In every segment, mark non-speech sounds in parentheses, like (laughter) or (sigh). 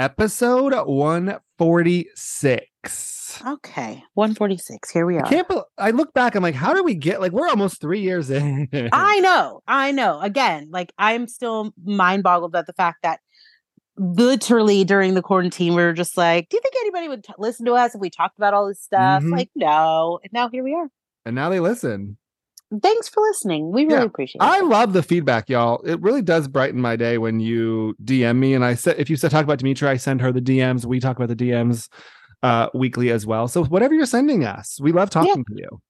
Episode 146. Okay, 146. Here we I are. can't bel I look back, I'm like, how did we get like we're almost three years in? I know, I know. Again, like I'm still mind boggled at the fact that literally during the quarantine, we were just like, do you think anybody would t- listen to us if we talked about all this stuff? Mhm. Like, no. And now here we are. and now they listen. Thanks for listening. We really Yeah, appreciate it. I love the feedback, y'all. It really does brighten my day when you DM me. And I said, if you said talk about Dimitri, I send her the DMs. We talk about the DMs uh, weekly as well. So whatever you're sending us, we love talking to you.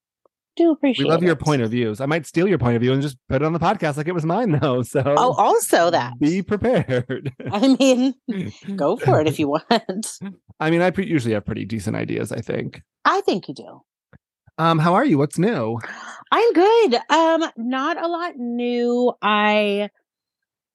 do appreciate We love your point of views. I might steal your point of view and just put it on the podcast like it was mine, (laughs) though. So Oh, also that. be prepared. (laughs) I mean, go for it if you (laughs) want. I mean, I pre- usually have pretty decent ideas. I think. I think you do. Um, how are you? What's new? I'm good. Um, not a lot new. I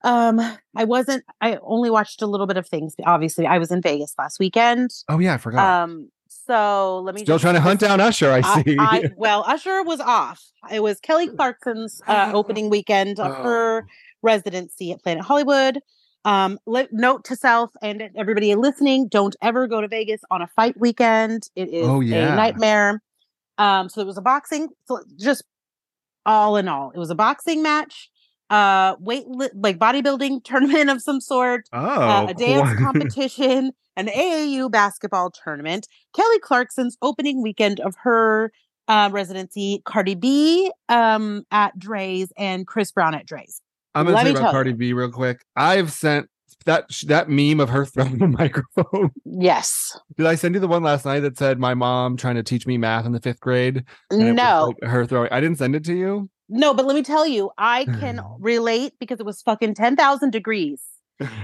um I wasn't I only watched a little bit of things. Obviously, I was in Vegas last weekend. Oh yeah, I forgot. Um, so let me Still just- trying to hunt down (laughs) Usher. I I- see. I- well, Usher was off. It was Kelly (gasps) Clarkson's uh, opening weekend of her Oh. residency at Planet Hollywood. Um, li- note to self and everybody listening: don't ever go to Vegas on a fight weekend. It is Oh, yeah. a nightmare. Um, so it was a boxing. So just all in all, it was a boxing match, uh, weight li- like bodybuilding (laughs) tournament of some sort, oh, uh, a dance cool. (laughs) competition, an AAU basketball tournament. Kelly Clarkson's opening weekend of her uh, residency, Cardi B um, at Drai's and Chris Brown at Drai's. I'm gonna Let me about Cardi you. B real quick. I've sent that that meme of her throwing the (laughs) microphone. Yes. Did I send you the one last night that said my mom trying to teach me math in the fifth grade? and it was, No, like, her throwing. I didn't send it to you. no, but let me tell you, I (sighs) can relate because it was fucking 10,000 degrees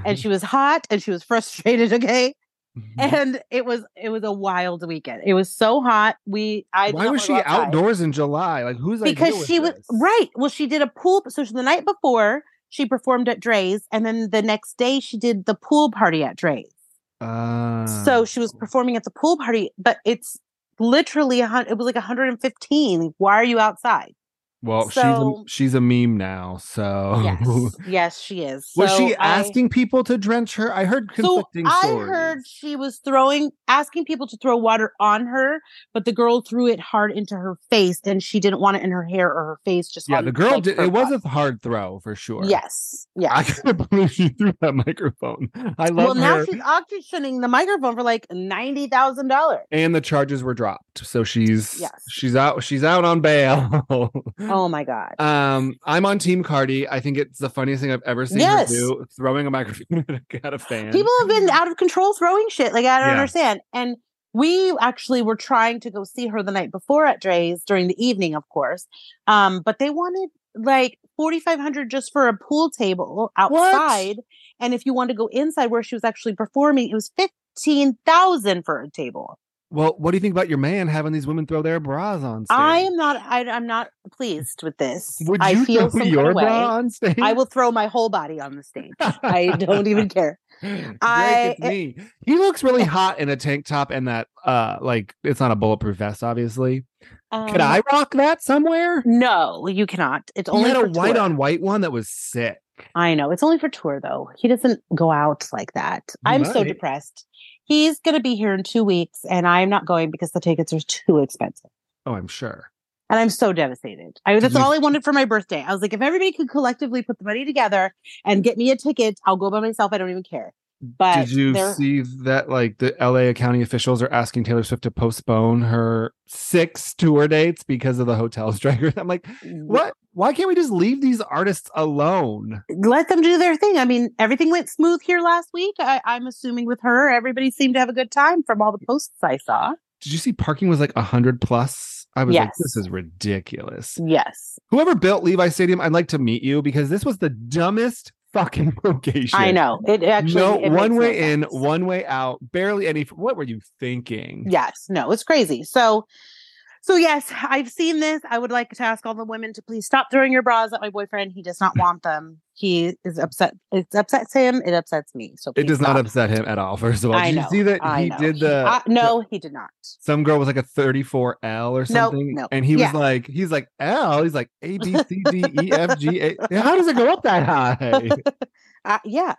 and she was hot and she was frustrated. (laughs) Okay. Mm-hmm. And it was, it was a wild weekend. It was so hot. We, I, Why was she outside. outdoors in July? Like who's because she was right. Well, she did a pool. So the night before she performed at Drai's, and then the next day she did the pool party at Drai's. Uh, so she was performing at the pool party, but it's literally a hun- it was like 115. Why are you outside? Well, so- she's a, she's a meme now. So Yes, (laughs) yes, she is. was So she I- asking people to drench her? I heard So conflicting I stories. heard she was throwing, asking people to throw water on her, but the girl threw it hard into her face, and she didn't want it in her hair or her face. Just Yeah, the girl did. It was a hard throw for sure. Yes, yes. I can't (laughs) believe she threw that microphone. I love well, now her. she's auctioning the microphone for like ninety thousand dollars. and the charges were dropped, so she's Yes. she's out. She's out on bail. (laughs) Oh my god! um, I'm on Team Cardi. I think it's the funniest thing I've ever seen Yes. her do. Throwing a microphone (laughs) at a fan. People have been out of control throwing shit. Like I don't Yeah. understand. And we actually were trying to go see her the night before at Drai's during the evening, of course. Um, but they wanted like forty five hundred just for a pool table outside, and if you wanted to go inside where she was actually performing, it was fifteen thousand for a table. Well, what do you think about your man having these women throw their bras on stage? I am not. I, I'm not pleased with this. Would I you feel throw your kind of way. bra on stage? I will throw my whole body on the stage. I don't even (laughs) care. Drake, I- it's me. He looks really (laughs) hot in a tank top and that uh like it's not a bulletproof vest, obviously. Could Um, I rock that somewhere? No, you cannot. It's He only had a white tour. on white one that was sick. I know. It's only for tour though. He doesn't go out like that. He I'm so depressed. He's going to be here in 2 weeks and I'm not going because the tickets are too expensive. Oh, I'm sure. And I'm so devastated. I that's you- all I wanted for my birthday. I was like if everybody could collectively put the money together and get me a ticket, I'll go by myself. I don't even care. But Did you see that like the LA County officials are asking Taylor Swift to postpone her six tour dates because of the hotel (laughs) strike? I'm like, what? Why can't we just leave these artists alone? let them do their thing. I mean, everything went smooth here last week. I, I'm assuming with her, everybody seemed to have a good time from all the posts I saw. Did you see parking was like a hundred plus? I was like, this is ridiculous. Yes. Whoever built Levi Stadium, I'd like to meet you because this was the dumbest fucking (laughs) location. I know it actually. no it one way no in, one way out. Barely any. What were you thinking? Yes, no, it's crazy. So, so yes, I've seen this. I would like to ask all the women to please stop throwing your bras at my boyfriend. He does not want them. He is upset. It upsets him. It upsets me. So It does not upset him at all. First of all, I did know. you see that I he know. did the? Uh, no, he did not. some girl was like a 34L or Nope, something. nope. And he was Yeah. like, he's like L. He's like A B C D E F G A. (laughs) How does it go up that high? (laughs) Uh, yeah.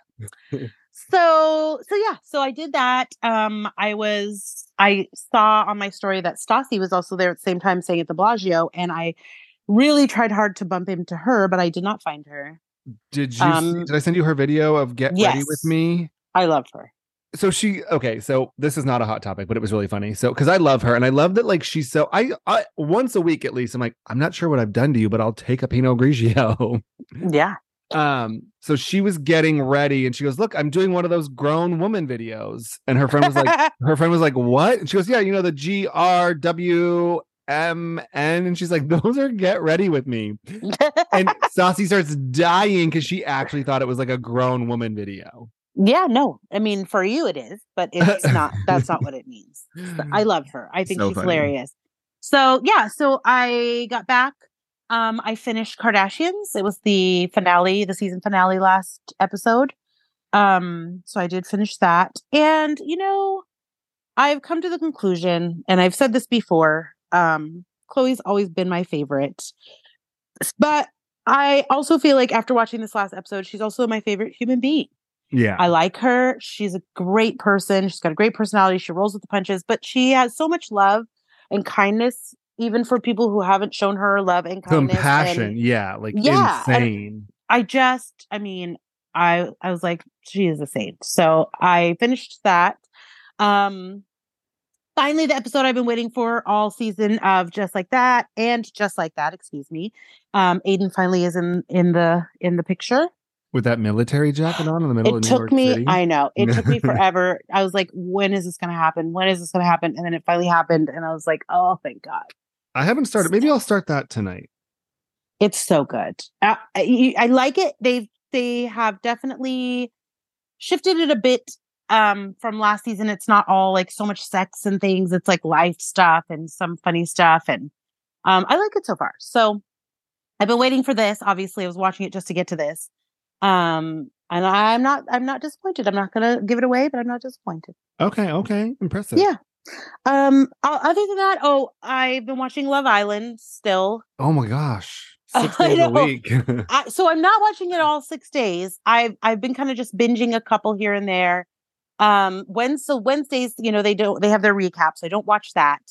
(laughs) so so yeah so i did that um i was i saw on my story that stassi was also there at the same time saying at the bellagio and i really tried hard to bump into her but i did not find her Did you? Um, did I send you her video of Get Ready with. Me? i love her so she okay so this is not a hot topic but it was really funny so because i love her and i love that like she's so I, I once a week at least i'm like i'm not sure what i've done to you but i'll take a pinot grigio yeah um so she was getting ready and she goes look i'm doing one of those grown woman videos. And her friend was like (laughs) her friend was like what? And she goes yeah you know the g-r-w M N. And she's like, those are get ready with me. And (laughs) Stassi starts dying because she actually thought it was like a grown woman video. yeah no. I mean for you it is but it's not that's not what it means. I (laughs) love her. I think So she's funny. hilarious. So yeah so i got back um i finished kardashians it was the finale the season finale last episode um so i did finish that and you know i've come to the conclusion and i've said this before um Khloe's always been my favorite but i also feel like after watching this last episode she's also my favorite human being Yeah. I like her. She's a great person. She's got a great personality. She rolls with the punches, but she has so much love and kindness, even for people who haven't shown her love and kindness. Compassion. And yeah. Like Yeah, insane. I just, I mean, I I was like, she is a saint. So I finished that. Um finally the episode I've been waiting for all season of just like that and just like that, excuse me. Um Aidan finally is in in the in the picture. With that military jacket on in the middle it of New York. It took York me City. i know it took me (laughs) forever i was like when is this going to happen when is this going to happen and then it finally happened and i was like oh thank god I haven't started. Maybe I'll start that tonight. it's so good uh, I, I like it they they have definitely shifted it a bit um from last season it's not all like so much sex and things it's like life stuff and some funny stuff and um i like it so far so i've been waiting for this obviously i was watching it just to get to this um and i'm not i'm not disappointed i'm not gonna give it away but i'm not disappointed Okay. Okay. Impressive. Yeah. Um. Other than that, oh, I've been watching Love Island still. Oh my gosh. (laughs) Six days a week. (laughs) I, so I'm not watching it all six days. I've I've been kind of just binging a couple here and there. Um. When so Wednesdays, you know, they don't they have their recaps. I don't watch that.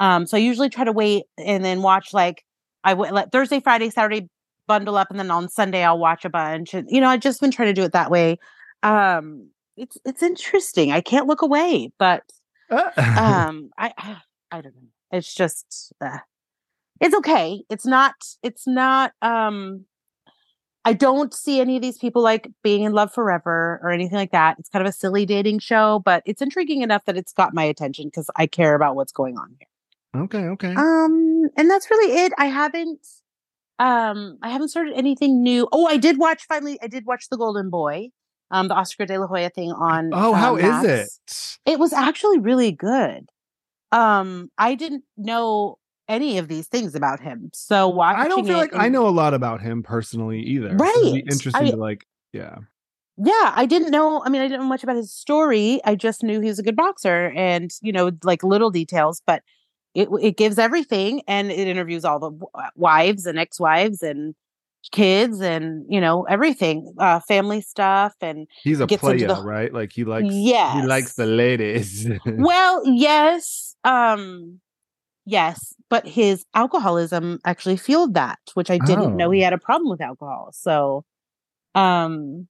Um. So I usually try to wait and then watch like I would let Thursday, Friday, Saturday bundle up, and then on Sunday I'll watch a bunch. And you know, I've just been trying to do it that way. Um. It's it's interesting. I can't look away, but um I, I i don't know. It's just uh, it's okay. It's not it's not um i don't see any of these people like being in love forever or anything like that. It's kind of a silly dating show but it's intriguing enough that it's got my attention because i care about what's going on here. Okay. Okay. um and that's really it. I haven't um i haven't started anything new. Oh i did watch finally i did watch the golden boy um the oscar de la hoya thing on oh, uh, how is Max. it? It was actually really good. Um, I didn't know any of these things about him. So watching I don't feel like I know a lot about him personally either. so it'd be Right. interesting I- to like. Yeah. Yeah, I didn't know. I mean, I didn't know much about his story. I just knew he was a good boxer, and you know, like little details. But it it gives everything, and it interviews all the uh, wives and ex-wives and kids, and you know, everything, uh, family stuff, and He's a player, the- right? Like he likes. yeah He likes the ladies. (laughs) well yes um yes but his alcoholism actually fueled that which i didn't know Oh. he had a problem with alcohol so um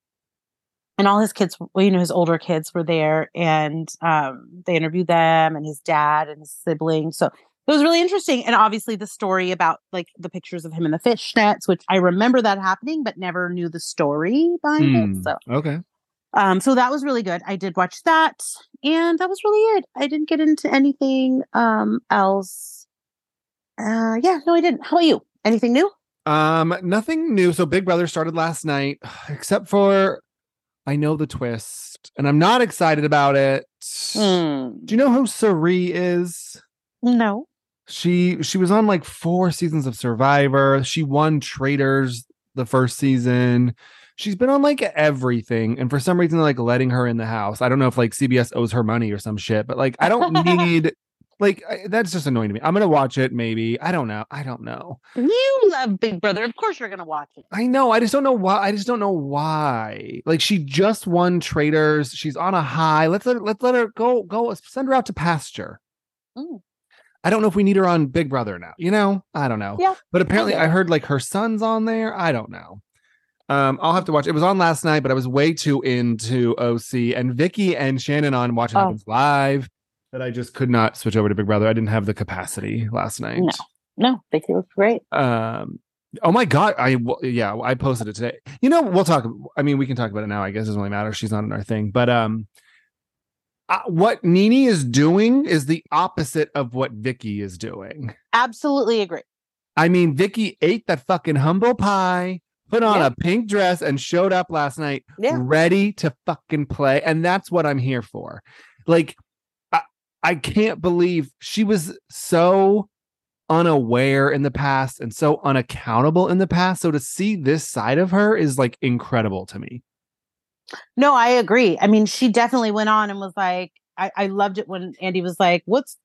and all his kids well, you know his older kids were there and um they interviewed them and his dad and his siblings so it was really interesting and obviously the story about like the pictures of him in the fishnets which i remember that happening but never knew the story behind Hmm, it so okay. um, so that was really good. I did watch that, and that was really it. I didn't get into anything um else. Uh, yeah, no, I didn't. How about you? Anything new? Um, nothing new. So Big Brother started last night, (sighs) except for I know the twist, and I'm not excited about it. Mm. Do you know who Cirie is? No. She she was on like four seasons of Survivor. She won Traitors the first season. She's been on like everything, and for some reason, they're like letting her in the house. I don't know if like CBS owes her money or some shit, but like I don't (laughs) need like I- that's just annoying to me. I'm gonna watch it, maybe. I don't know. I don't know. You love Big Brother. Of course you're gonna watch it. I know. I just don't know why. I just don't know why. Like she just won Traitors. She's on a high. Let's let her, let's let her go. Go send her out to pasture. Mm. I don't know if we need her on Big Brother now. You know, I don't know. Yeah, But apparently, get I heard like her son's on there. I don't know. Um, I'll have to watch. It was on last night, but I was way too into OC and Vicki and Shannon on watching Oh. happens live. That I just could not switch over to Big Brother. I didn't have the capacity last night. No. No, Vicki looks great. Um. Oh my god! I yeah, I posted it today. You know, we'll talk. I mean, we can talk about it now. I guess it doesn't really matter. She's not in our thing. But um, uh, what Nene is doing is the opposite of what Vicki is doing. Absolutely agree. I mean, Vicki ate that fucking humble pie, put on Yeah. a pink dress, and showed up last night Yeah. ready to fucking play. And that's what I'm here for. Like, I, I can't believe she was so unaware in the past and so unaccountable in the past. So to see this side of her is like incredible to me. No, I agree. I mean, she definitely went on and was like, I, I loved it when Andy was like, What's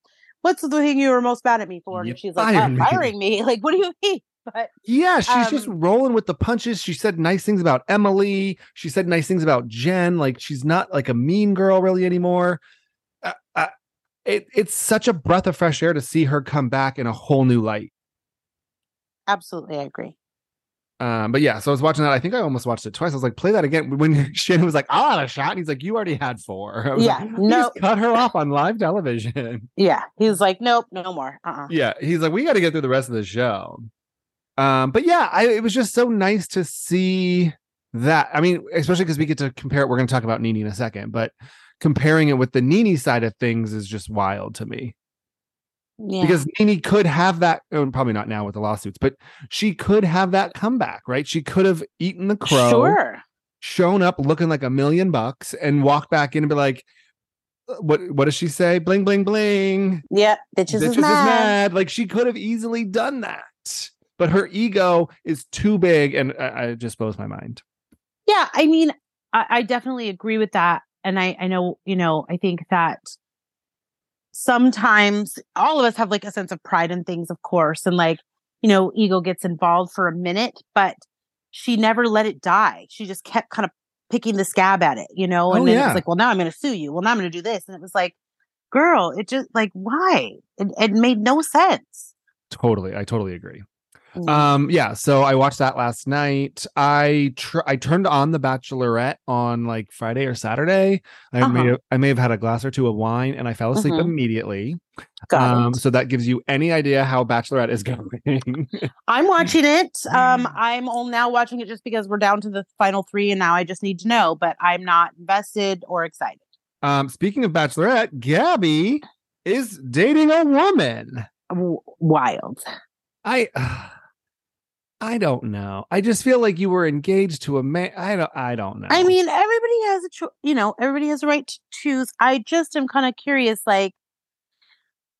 what's the thing you were most mad at me for? You And she's like, "Uh, me." firing me. (laughs) Like, what do you mean? (laughs) But Yeah, she's just Um, rolling with the punches. She said nice things about Emily. She said nice things about Jenn. Like she's not like a mean girl really anymore. Uh, uh, it, it's such a breath of fresh air to see her come back in a whole new light. absolutely, I agree. Um, but yeah, so I was watching that. I think I almost watched it twice. I was like, play that again. (laughs) When Shannon was like, I'll have a shot. And he's like, you already had four. (laughs) I was Yeah, like, no. just cut her off on live television. (laughs) Yeah. He's like, Nope, no more. Uh uh yeah he's like we got to get through the rest of the show um but yeah I, it was just so nice to see that i mean especially because we get to compare it we're going to talk about nene in a second but comparing it with the nene side of things is just wild to me Yeah. because nene could have that oh, probably not now with the lawsuits but she could have that comeback right she could have eaten the crow Sure. shown up looking like a million bucks and walked back in and be like "Uh, what what does she say bling bling bling Yeah. Bitches, Bitches is mad. Like she could have easily done that, but her ego is too big, and I, I just blows my mind. Yeah, I mean, I, I definitely agree with that. And I, I know, you know, I think that sometimes all of us have like a sense of pride in things, of course, and like, you know, ego gets involved for a minute, but she never let it die. She just kept kind of picking the scab at it, you know, and Oh, then yeah. it's like, well, now I'm going to sue you. Well, now I'm going to do this. And it was like, girl, it just like, why? It, it made no sense. Totally, I totally agree. Mm. Um, yeah. So I watched that last night. I tr- I turned on The Bachelorette on like Friday or Saturday. I may Uh-huh. have, I may have had a glass or two of wine, and I fell asleep Mhm. immediately. Got um, it. so that gives you any idea how Bachelorette is (laughs) going. I'm watching it. Um, Mm. I'm all now watching it just because we're down to the final three, and now I just need to know. But I'm not invested or excited. um, speaking of Bachelorette, Gabby is dating a woman. Wild. I (sighs) I don't know. I just feel like you were engaged to a man. I don't I don't know. I mean, everybody has a cho- you know, everybody has a right to choose. I just am kind of curious, like,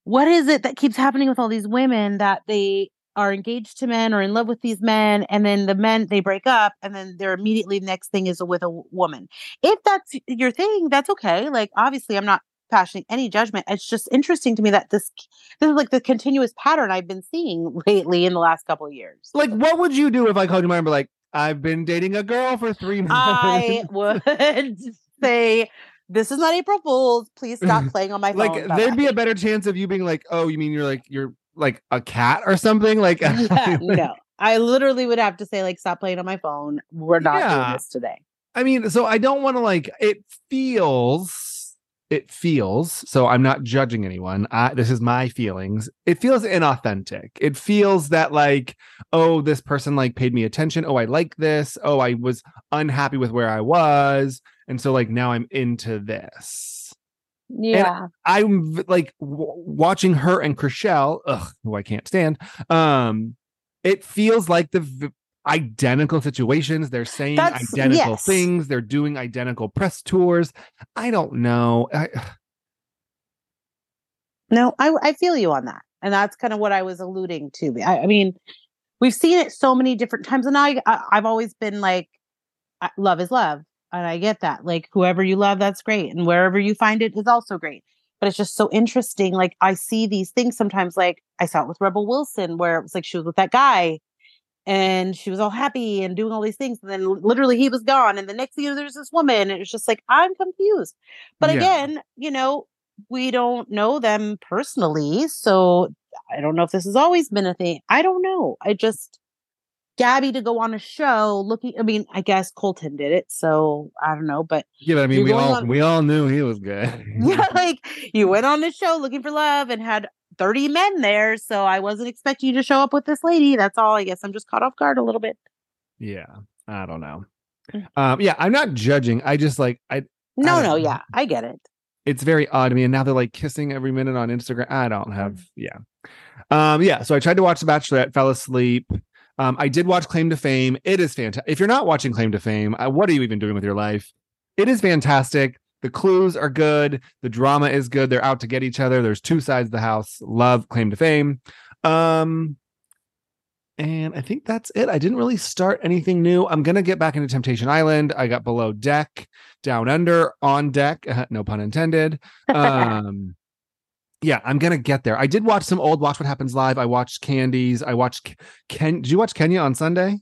what is it that keeps happening with all these women that they are engaged to men or in love with these men, and then the men they break up, and then they're immediately next thing is with a w- woman. If that's your thing, that's okay. Like, obviously, I'm not passing any judgment. It's just interesting to me that this this is like the continuous pattern I've been seeing (laughs) lately in the last couple of years. like what would you do if I called you and be like, I've been dating a girl for three (laughs) months? I would (laughs) say, "This is not April Fools. Please stop playing on my phone." like there'd be a better chance of you being like, oh, you mean you're like you're like a cat or something? Like yeah, no. I literally would have to say, like, stop playing on my phone. We're not Yeah. doing this today. I mean, so I don't want to like it feels it feels so I'm not judging anyone. I, this is my feelings. It feels inauthentic. It feels that like, oh, this person like paid me attention. Oh, I like this. Oh, I was unhappy with where I was. And so like now I'm into this. Yeah. I'm like w- watching her and Chrishell, ugh, who I can't stand. Um, it feels like the identical situations. They're saying That's- identical yes. things. They're doing identical press tours. I don't know. I, (sighs) No, I I feel you on that, and that's kind of what I was alluding to. I, I mean, we've seen it so many different times, and I, I I've always been like, love is love, and I get that. Like whoever you love, that's great, and wherever you find it is also great. But it's just so interesting. Like I see these things sometimes. Like I saw it with Rebel Wilson, where it was like she was with that guy. And she was all happy and doing all these things. And then literally he was gone. And the next thing you know, there's this woman. And it's just like, I'm confused. But Yeah. again, you know, we don't know them personally. So I don't know if this has always been a thing. I don't know. I just Gabby to go on a show looking I mean, I guess Colton did it, so I don't know, but yeah, but I mean, we all on- we all knew he was good. (laughs) yeah, like you went (laughs) on the show looking for love and had 30 men there, so I wasn't expecting you to show up with this lady. That's all. I guess I'm just caught off guard a little bit. yeah, I don't know. Mm. Um, yeah, I'm not judging. I just like I. No, don't no, know. yeah, I get it. It's very odd to me, and now they're like kissing every minute on Instagram. I don't have. Yeah, um, yeah. So I tried to watch The Bachelorette, fell asleep. Um, I did watch Claim to Fame. It is fantastic. If you're not watching Claim to Fame, uh, what are you even doing with your life? It is fantastic. The clues are good. The drama is good. They're out to get each other. There's two sides of the house. Love Claim to Fame. Um, and I think that's it. I didn't really start anything new. I'm gonna get back into Temptation Island. I got below deck, down under, on deck. (laughs) no pun intended. Um, (laughs) yeah, I'm gonna get there. I did watch some old Watch What Happens Live. I watched Candiace. I watched Ken. Did you watch Kenya on Sunday?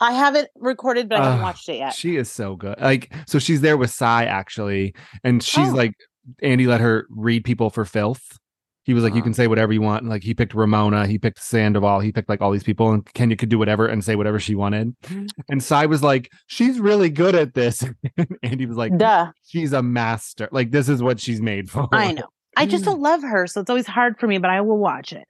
I haven't recorded, but I haven't Ugh, watched it yet. She is so good. Like, so she's there with Cy actually, and she's Oh. like, Andy let her read people for filth. He was like, you can say whatever you want. And like, he picked Ramona, he picked Sandoval, he picked like all these people, and Kenya could do whatever and say whatever she wanted. Mm-hmm. And Cy was like, she's really good at this. (laughs) and Andy was like, Duh. she's a master. Like, this is what she's made for. I know. I just don't (laughs) love her, so it's always hard for me, but I will watch it.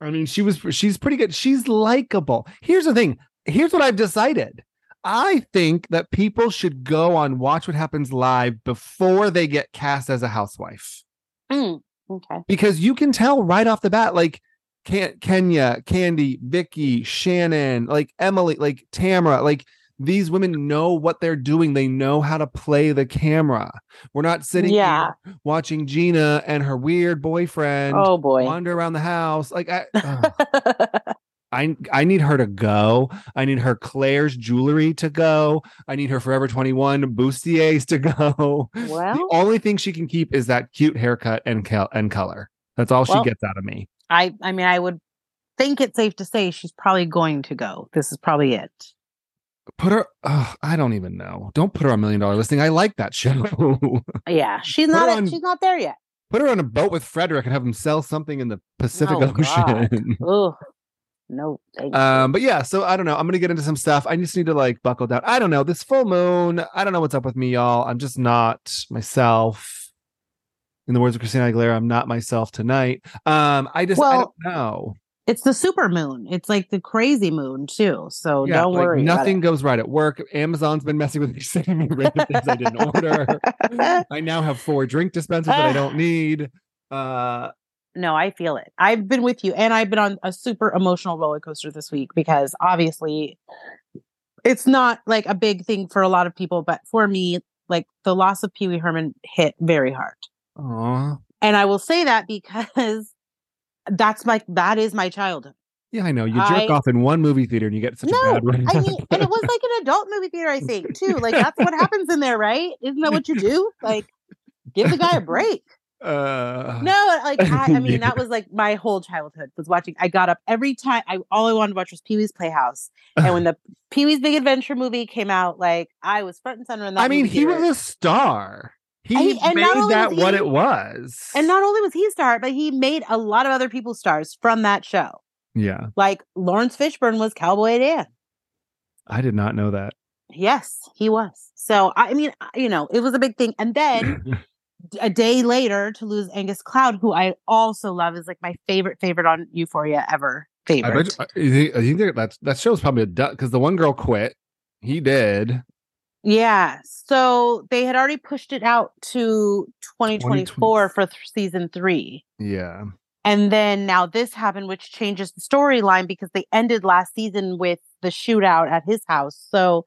I mean, she was she's pretty good. She's likable. Here's the thing. Here's what I've decided. I think that people should go on Watch What Happens Live before they get cast as a housewife. Mm, okay. Because you can tell right off the bat, like Ken- Kenya, Candy, Vicki, Shannon, like Emily, like Tamara, like these women know what they're doing. They know how to play the camera. We're not sitting Yeah. here watching Gina and her weird boyfriend Oh boy. wander around the house. Like I. (laughs) I I need her to go. I need her Claire's jewelry to go. I need her Forever 21 bustiers to (laughs) go. the only thing she can keep is that cute haircut and col- and color. That's all Well- she gets out of me. I I mean I would think it's safe to say she's probably going to go. This is probably it. Put her I don't even know. Don't put her on million dollar listing. I like that show. (laughs) Yeah, she's Put not on- she's not there yet. put her on a boat with Fredrik and have him sell something in the Pacific Oh. Ocean. (laughs) No. Um, but yeah, so I don't know. I'm gonna get into some stuff. I just need to like buckle down. I don't know. This full moon, I don't know what's up with me, y'all. I'm just not myself. In the words of Christina Aguilera, I'm not myself tonight. Um, I just I don't know. it's the super moon. It's like the crazy moon too. So Yeah, don't like, worry. Nothing goes right at work. Amazon's been messing with me, (laughs) sending me random things I didn't order. (laughs) I now have four drink dispensers that I don't need. Uh, no, I feel it. I've been with you, and I've been on a super emotional roller coaster this week because obviously it's not like a big thing for a lot of people, but for me, like the loss of Pee Wee Herman hit very hard. aw. And I will say that because that's my that is my childhood. yeah, I know. You jerk I- off in one movie theater and you get such No, a bad rap. I mean, and it was like an adult movie theater, I think, too. Like that's what happens in there, right? Isn't that what you do? Like, give the guy a break. Uh, No, like (laughs) I, I mean, Yeah. that was like my whole childhood was watching. I got up every time. I all I wanted to watch was Pee Wee's Playhouse, and when (laughs) the Pee Wee's Big Adventure movie came out, like I was front and center in that. I mean, he was a star. He And he- and not made only that was what he- it was. and not only was he a star, but he made a lot of other people stars from that show. yeah, Like Laurence Fishburne was Cowboy Dan. I did not know that. Yes, he was. So I mean, you know, it was a big thing. And then (laughs) a day later to lose Angus Cloud, who I also love, is like my favorite favorite on Euphoria ever. I Favorite. bet you, I think, that that show's probably a duck because the one girl quit. He did. Yeah. So they had already pushed it out to 2024 for th- season three. Yeah. And then now this happened, which changes the storyline because they ended last season with the shootout at his house. So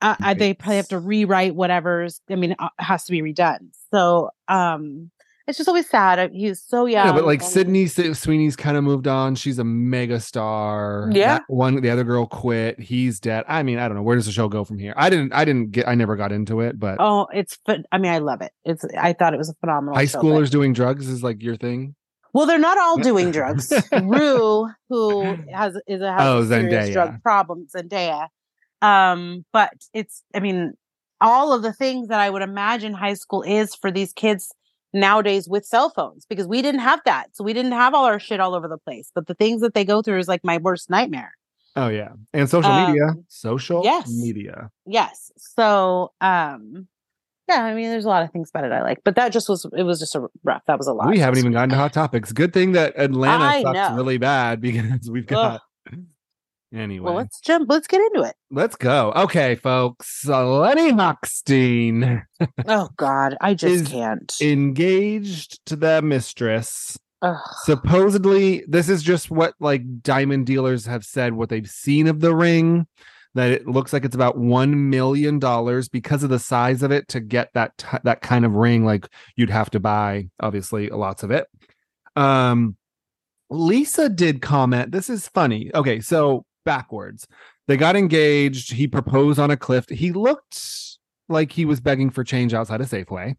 uh, I- they probably have to rewrite whatever's. I mean, uh, it has to be redone. So um, it's just always sad. He's so young. Yeah, but like Sydney Sweeney's kind of moved on. She's a mega star. Yeah. That one, the other girl quit. He's dead. I mean, I don't know. Where does the show go from here? I didn't, I didn't get, I never got into it, but Oh, it's. I mean, I love it. It's. I thought it was a phenomenal. high show, but- schoolers doing drugs is like your thing. Well, they're not all doing drugs. (laughs) Rue, who has is a has Oh, Zendaya. drug problem, Zendaya. Um, but it's I mean, all of the things that I would imagine high school is for these kids nowadays with cell phones because we didn't have that. So we didn't have all our shit all over the place. But the things that they go through is like my worst nightmare. Oh yeah, and social media, Um, social yes. media. Yes. So um yeah, I mean there's a lot of things about it I like. But that just was it was just a rough. That was a lot. We haven't even gotten to hot topics. Good thing that Atlanta I sucks know. really bad (laughs) because we've got. Anyway, Well, let's jump. Let's get into it. let's go. Okay, folks. Lenny Hochstein Oh God, I just can't. engaged to the mistress. Ugh. supposedly this is just what like diamond dealers have said what they've seen of the ring that it looks like it's about 1 million dollars because of the size of it to get that t- that kind of ring like you'd have to buy obviously lots of it um lisa did comment this is funny okay so backwards they got engaged he proposed on a cliff he looked like he was begging for change outside of safeway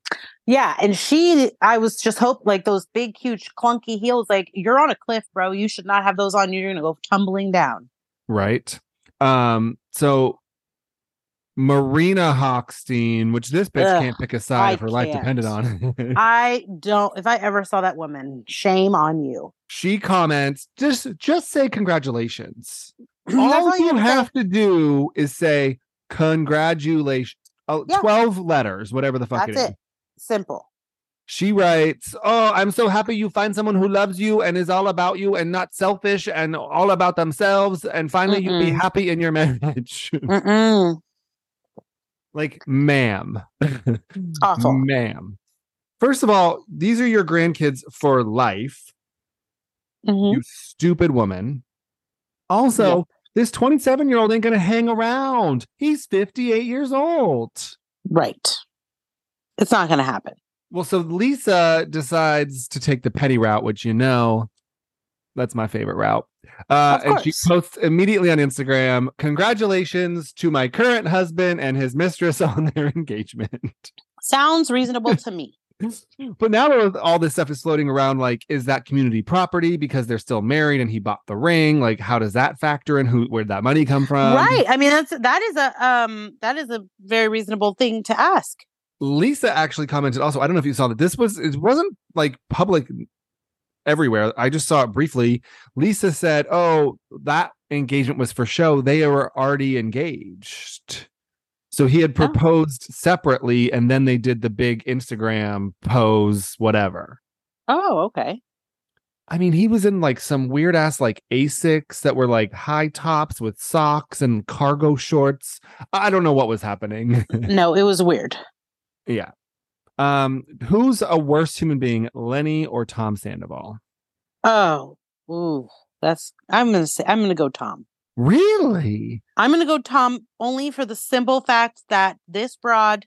Yeah, and she, I was just hope like those big, huge, clunky heels. Like you're on a cliff, bro. You should not have those on. You're gonna go tumbling down. right? Um, so Marina Hochstein, which this bitch Ugh, can't pick a side I if her life depended on it. (laughs) I don't. If I ever saw that woman, shame on you. she comments, just just say congratulations. All you have to say. have to do is say congratulations. Oh, Yeah. 12 letters, whatever the fuck That's it is. it. Simple. She writes, Oh, I'm so happy you find someone who loves you and is all about you and not selfish and all about themselves. And finally, you'll be happy in your (laughs) marriage. Like, ma'am. (laughs) Awful. Ma'am. First of all, these are your grandkids for life, Mhm. you stupid woman. Also, this 27 year old ain't going to hang around. He's 58 years old. Right. It's not gonna happen. Well, so Lisa decides to take the petty route, which you know, that's my favorite route. Uh, and she posts immediately on Instagram, Congratulations to my current husband and his mistress (laughs) on their engagement. Sounds reasonable to me. (laughs) but now all this stuff is floating around, like, is that community property because they're still married and he bought the ring? Like, how does that factor in? Who, where'd that money come from? right. I mean, that's that is a um that is a very reasonable thing to ask. Lisa actually commented also. I don't know if you saw that this was it wasn't like public everywhere. I just saw it briefly. Lisa said, "Oh, that engagement was for show. They were already engaged." So he had Oh. proposed separately and then they did the big Instagram pose whatever. Oh, okay. I mean, he was in like some weird ass like Asics that were like high tops with socks and cargo shorts. I don't know what was happening. (laughs) No, it was weird. Yeah. Um, who's a worse human being, Lenny or Tom Sandoval? Oh, ooh, that's. I'm gonna say. I'm gonna go Tom. Really? I'm gonna go Tom only for the simple fact that this broad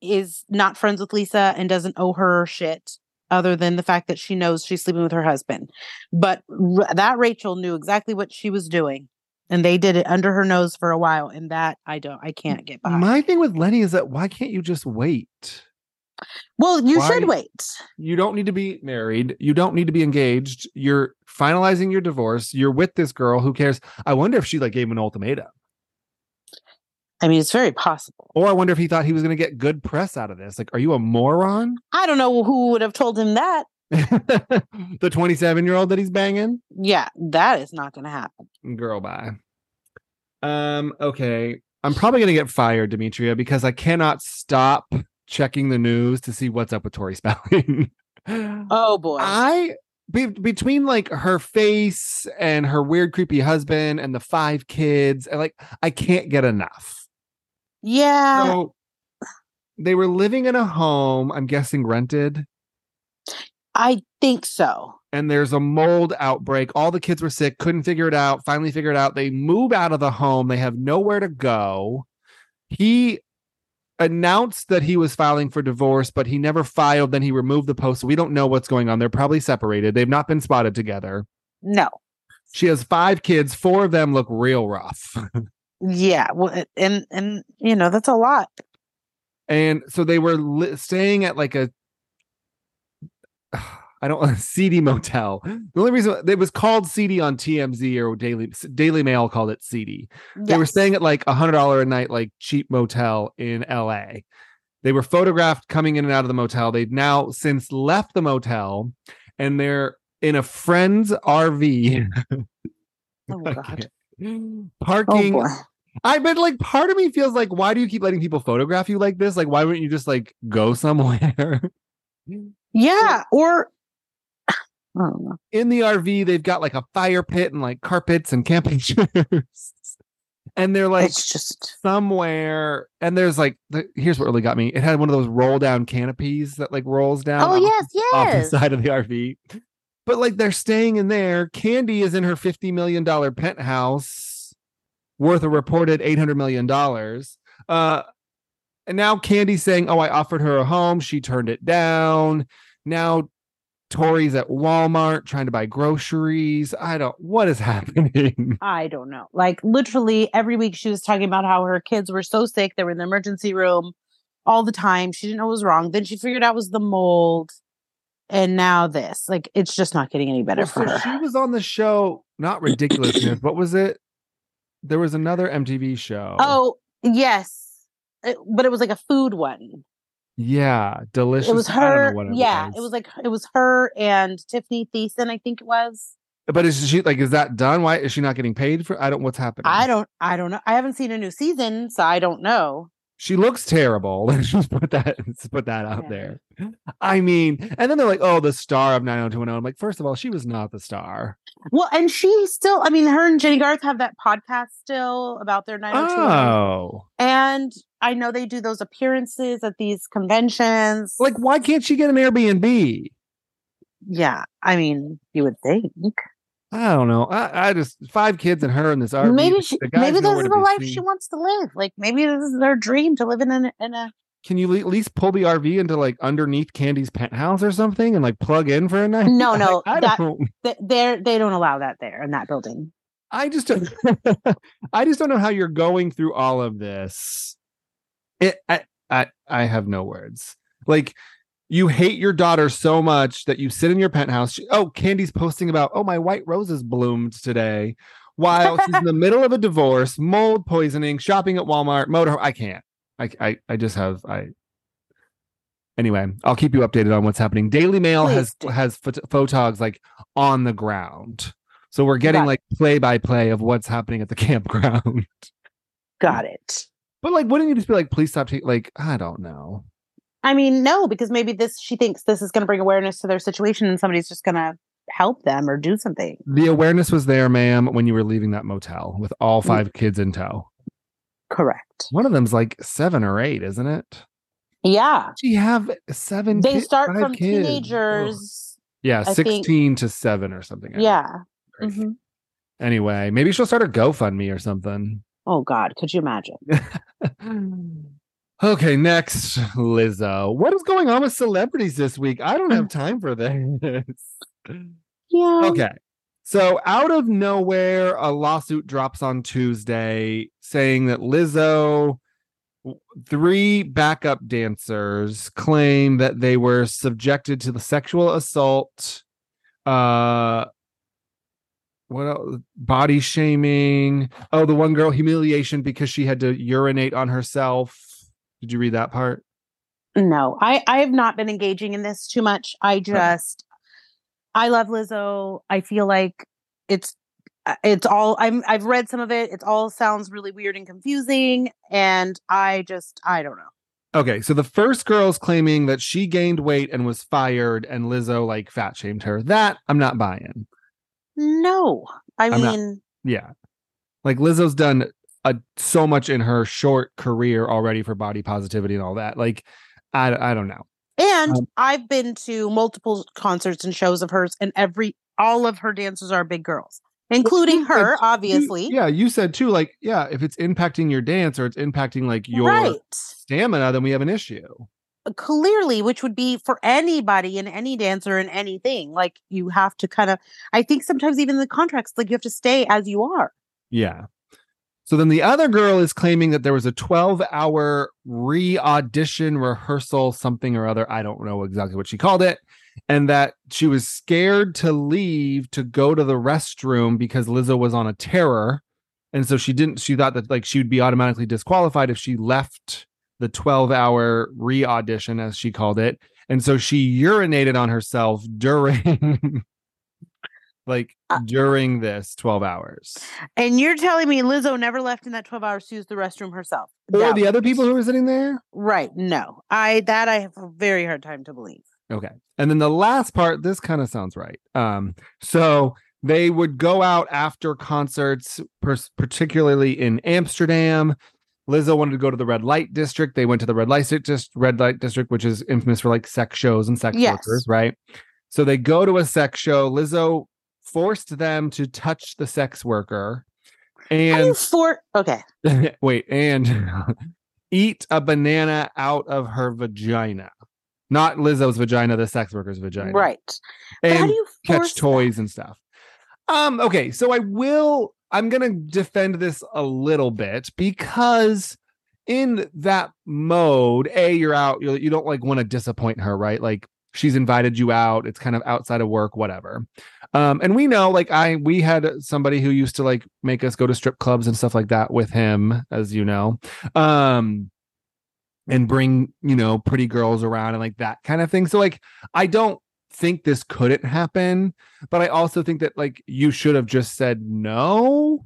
is not friends with Lisa and doesn't owe her shit, other than the fact that she knows she's sleeping with her husband. But r- that Rachel knew exactly what she was doing, and they did it under her nose for a while. And that I don't. I can't get behind. My thing with Lenny is that why can't you just wait? Well, you why- should wait. You don't need to be married. You don't need to be engaged. You're finalizing your divorce. You're with this girl. Who cares? I wonder if she like gave him an ultimatum. I mean, it's very possible. Or I wonder if he thought he was going to get good press out of this. Like, are you a moron? I don't know who would have told him that. (laughs) the 27 year old that he's banging? Yeah, that is not going to happen. Girl, bye. Um, okay. I'm probably gonna get fired, Demetria, because I cannot stop checking the news to see what's up with Tori Spelling. (laughs) Oh boy. I be, between like her face and her weird, creepy husband and the five kids, and like I can't get enough. yeah. So they were living in a home, I'm guessing rented. I think so. and there's a mold outbreak. All the kids were sick, couldn't figure it out. Finally figured it out. They move out of the home. They have nowhere to go. He announced that he was filing for divorce, but he never filed. Then he removed the post. So we don't know what's going on. They're probably separated. They've not been spotted together. No. She has five kids. Four of them look real rough. (laughs) Yeah. Well, and and you know that's a lot. and so they were li- staying at like a (sighs) I don't want a seedy motel. The only reason it was called seedy on TMZ or Daily Daily Mail called it seedy. They were Yes. staying at like a hundred dollar a night like cheap motel in LA. They were photographed coming in and out of the motel. They've now since left the motel and they're in a friend's RV. (laughs) Oh God. can't. (gasps) Oh Parking. I bet like part of me feels like why do you keep letting people photograph you like this? Like why wouldn't you just like go somewhere? (laughs) Yeah. Or I. In the RV, they've got like a fire pit and like carpets and camping (laughs) chairs. and they're like it's just somewhere and there's like the, here's what really got me. It had one of those roll down canopies that like rolls down Oh off, yes, off the yes. side of the RV. But like they're staying in there. Candy is in her $50 million penthouse worth a reported $800 million. Uh, and now Candy's saying, Oh, I offered her a home. She turned it down. Now Tori's at Walmart trying to buy groceries. I don't, what is (laughs) happening? I don't know. Like literally every week she was talking about how her kids were so sick, they were in the emergency room all the time. She didn't know what was wrong. Then she figured out it was the mold. And now this. Like it's just not getting any better Well, for so her. she was on the show, not ridiculousness. what was it? There was another MTV show. Oh, yes. It- but it was like a food one. Yeah, delicious. It was I don't know her. what Yeah, it was like it was her and Tiffani Thiessen, I think it was. But is she like? Is that done? Why is she not getting paid for? I don't. What's happening? I don't I don't know. I haven't seen a new season, so I don't know. She looks terrible. (laughs) Let's just put that. Let's put that out Yeah. there. I mean, and then they're like, "Oh, the star of 90210." I'm like, first of all, she was not the star. Well, and she still, I mean, her and Jennie Garth have that podcast still about their 90210. Oh, And I know they do those appearances at these conventions. like why can't she get an Airbnb? yeah, I mean, you would think. I don't know. I, I just five kids and her in this RV. maybe she, maybe this is the life seen. she wants to live. Like maybe this is their dream to live in a, in a Can you at least pull the RV into like underneath Candy's penthouse or something and like plug in for a night? No, (laughs) Like, no, I that- don't. th- they're they don't allow that there in that building. I just don't. (laughs) I just don't know how you're going through all of this. It. I. I. I have no words. Like. You hate your daughter so much that you sit in your penthouse. She, oh, Candy's posting about, oh, my white roses bloomed today while she's in the (laughs) middle of a divorce, mold poisoning, shopping at Walmart, motor. I can't. I, I, I just have, I, anyway, I'll keep you updated on what's happening. Daily Mail has, do. has phot- photogs like on the ground. So we're getting Got like play by play of what's happening at the (laughs) campground. Got it. but like, wouldn't you just be like, please stop taking, like, I don't know. I mean, no, because maybe this she thinks this is going to bring awareness to their situation, and somebody's just going to help them or do something. The awareness was there, ma'am, when you were leaving that motel with all Mm. five kids in tow. Correct. One of them's like seven or eight, isn't it? Yeah, She have seven. they start from kids. Ugh. teenagers. Yeah, I think- sixteen to seven or something. Yeah. Mhm. Anyway, maybe she'll start a GoFundMe or something. Oh God, could you imagine? (laughs) okay, next, Lizzo. What is going on with celebrities this week? I don't have time for this. Yeah. Okay. So out of nowhere, a lawsuit drops on Tuesday saying that Lizzo, three backup dancers claim that they were subjected to the sexual assault, uh, what else? body shaming. Oh, the one girl humiliation because she had to urinate on herself. Did you read that part? No, I I have not been engaging in this too much. I just I love Lizzo. I feel like it's uh, it's all I'm I've read some of it. It all sounds really weird and confusing and I just I don't know. Okay, so the first girl's claiming that she gained weight and was fired, and Lizzo like fat shamed her. That I'm not buying. No. I I'm not- mean, Yeah, like Lizzo's done a, so much in her short career already for body positivity and all that. Like, I I don't know. And Um, I've been to multiple concerts and shows of hers, and every all of her dancers are big girls, including you her, You- obviously. yeah, you said too, like, yeah, if it's impacting your dance or it's impacting like your right. stamina, then we have an issue. Clearly, which would be for anybody and any dancer and anything. Like you have to kind of I think sometimes even the contracts, like you have to stay as you are. Yeah. So then the other girl is claiming that there was a 12 hour re audition rehearsal, something or other. I don't know exactly what she called it. And that she was scared to leave to go to the restroom because Lizzo was on a terror. And so she didn't, she thought that like she would be automatically disqualified if she left the 12 hour re audition, as she called it. And so she urinated on herself during. (laughs) like Uh, during this 12 hours And you're telling me Lizzo never left in that 12 hours to use the restroom herself. or the other people who were sitting there Right. No. I that I have a very hard time to believe. okay and then the last part this kind of sounds right um so they would go out after concerts pers- particularly in amsterdam lizzo wanted to go to the red light district they went to the red light district red light district which is infamous for like sex shows and sex Yes. workers right so they go to a sex show lizzo forced them to touch the sex worker do and for okay. (laughs) wait and (laughs) eat a banana out of her vagina. Not lizzo's vagina the sex worker's vagina. Right. But and do catch toys and stuff. Um okay so i will i'm gonna defend this a little bit because in that mode a you're out you, you don't like want to disappoint her right? Like she's invited you out it's kind of outside of work whatever. Um and we know like i we had somebody who used to like make us go to strip clubs and stuff like that with him as you know um and bring you know pretty girls around and like that kind of thing. So like i don't think this couldn't happen but i also think that like you should have just said no.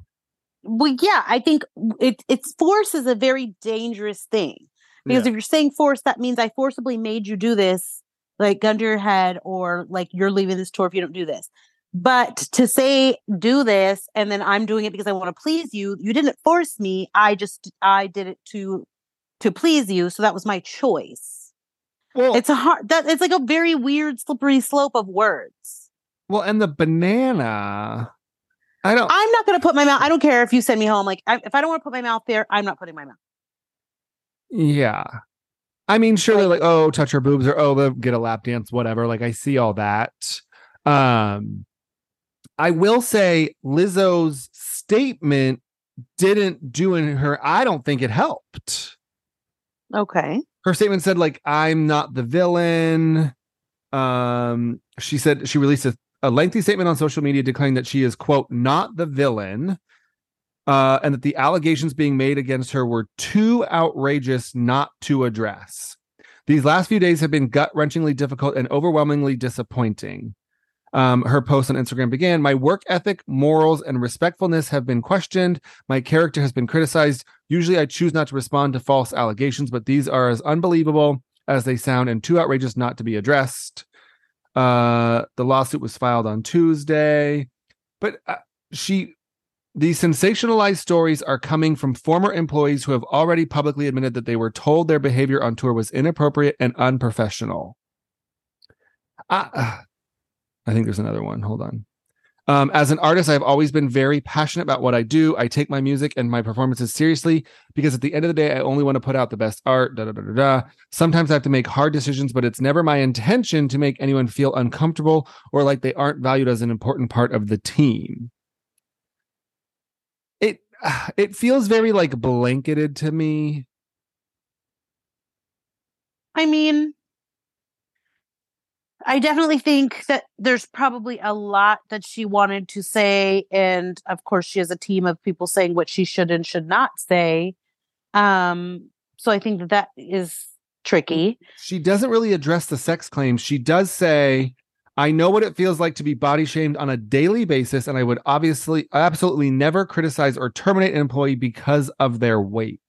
Well, yeah, I think it, it's force is a very dangerous thing. Because Yeah. if you're saying force, that means I forcibly made you do this, like gun to your head, or like you're leaving this tour if you don't do this. But to say do this and then I'm doing it because I want to please you, you didn't force me. I just I did it to to please you, so that was my choice. well It's a hard that it's like a very weird slippery slope of words. well and the banana i don't I'm not going to put my mouth. I don't care if you send me home. Like I, if I don't want to put my mouth there, I'm not putting my mouth. Yeah. I mean, sure, they're like, oh, touch her boobs or oh, get a lap dance, whatever. Like, I see all that. Um, I will say Lizzo's statement didn't do in her, I don't think it helped. Okay. Her statement said, like, I'm not the villain. Um, she said she released a, a lengthy statement on social media declaring that she is, quote, not the villain uh, and that the allegations being made against her were too outrageous not to address. These last few days have been gut wrenchingly difficult and overwhelmingly disappointing. Um, her post on Instagram began My work ethic, morals, and respectfulness have been questioned. My character has been criticized. Usually, I choose not to respond to false allegations, but these are as unbelievable as they sound and too outrageous not to be addressed. Uh, the lawsuit was filed on Tuesday, but uh, she these sensationalized stories are coming from former employees who have already publicly admitted that they were told their behavior on tour was inappropriate and unprofessional. I, I think there's another one. Hold on. Um, as an artist, I've always been very passionate about what I do. I take my music and my performances seriously because at the end of the day, I only want to put out the best art. Da, da, da, da, da. Sometimes I have to make hard decisions, but it's never my intention to make anyone feel uncomfortable or like they aren't valued as an important part of the team (sighs) it feels very like blanketed to me I mean, I definitely think that there's probably a lot that she wanted to say. And of course, she has a team of people saying what she should and should not say. Um, so I think that that is tricky. she doesn't really address the sex claims she does say i know what it feels like to be body shamed on a daily basis and i would obviously absolutely never criticize or terminate an employee because of their weight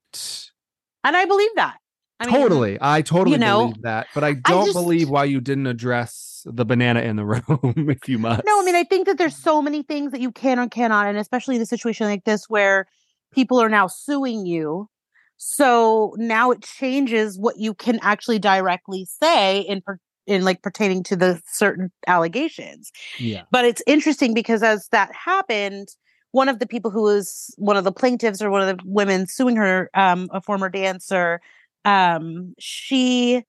And I believe that. I mean, totally i totally you know, believe that but i don't just- believe why you didn't address the banana in the (laughs) room if you must No, I mean, I think that there's so many things that you can or cannot, and especially in a situation like this where people are now suing you. So now it changes what you can actually directly say in per- in like pertaining to the certain allegations. Yeah. But it's interesting because as that happened, one of the people who was one of the plaintiffs or one of the women suing her, um, a former dancer, um, she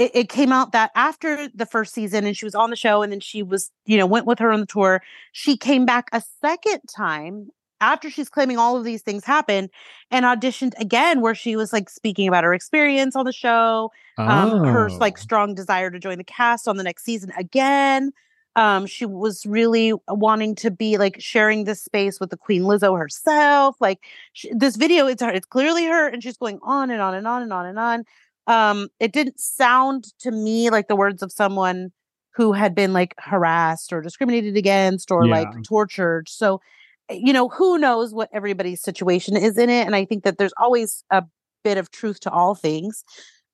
it, it came out that after the first season and she was on the show and then she was, you know, went with her on the tour, she came back a second time after she's claiming all of these things happened and auditioned again where she was like speaking about her experience on the show um, her like Oh. strong desire to join the cast on the next season again. Um, she was really wanting to be like sharing this space with the Queen Lizzo herself. Like sh- this video, it's her, it's clearly her, and she's going on and on and on and on and on. Um, it didn't sound to me like the words of someone who had been like harassed or discriminated against or like tortured. So, you know, who knows what everybody's situation is in it. And I think that there's always a bit of truth to all things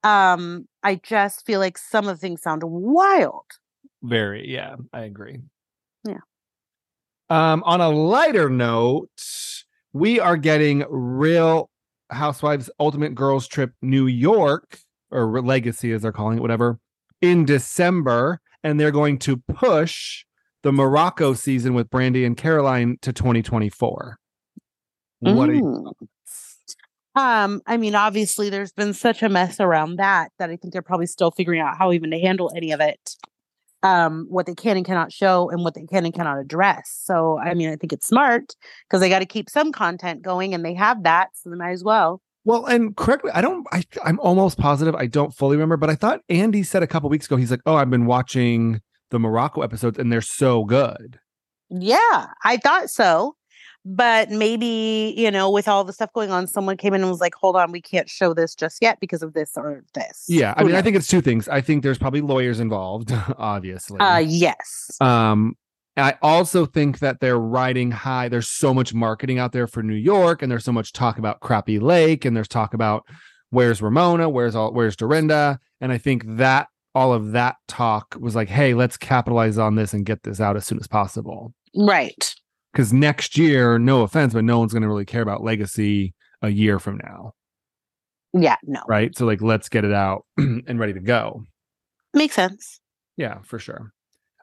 um i just feel like some of the things sound wild Very, yeah, I agree. Yeah. Um, on a lighter note, we are getting Real Housewives Ultimate Girls Trip New York, or Legacy as they're calling it, whatever, in December, and they're going to push the Morocco season with Brandi and Caroline to 2024. What? Mm. um i mean obviously there's been such a mess around that that i think they're probably still figuring out how even to handle any of it um what they can and cannot show and what they can and cannot address so i mean i think it's smart because they got to keep some content going and they have that so they might as well Well, and correct me, I don't I I'm almost positive I don't fully remember, but I thought Andy said a couple weeks ago, he's like, Oh, I've been watching the Morocco episodes and they're so good. Yeah, I thought so. But maybe, you know, with all the stuff going on, someone came in and was like, hold on, we can't show this just yet because of this or this. Yeah. I Who mean, I think it's two things. I think there's probably lawyers involved, (laughs) obviously. uh yes. um I also think that they're riding high. There's so much marketing out there for New York, and there's so much talk about Crappie Lake, and there's talk about where's Ramona, where's all where's Dorinda. And I think that all of that talk was like, hey, let's capitalize on this and get this out as soon as possible. Right. because next year, no offense, but no one's going to really care about legacy a year from now, Yeah, no. right? So like, let's get it out (clears throat) and ready to go. Makes sense. Yeah, for sure.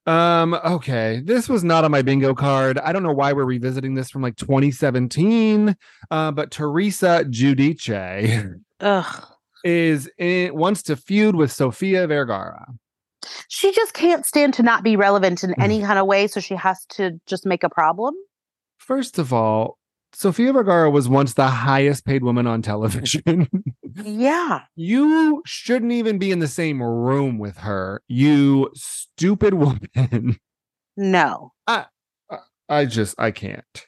Um, okay, this was not on my bingo card. I don't know why we're revisiting this from like 2017. Uh, but Teresa Giudice Ugh. Is in, wants to feud with Sofia Vergara. She just can't stand to not be relevant in any mm. kind of way, so she has to just make a problem. First of all, Sofia Vergara was once the highest paid woman on television. (laughs) Yeah. You shouldn't even be in the same room with her, you stupid woman. (laughs) No. I I just, I can't.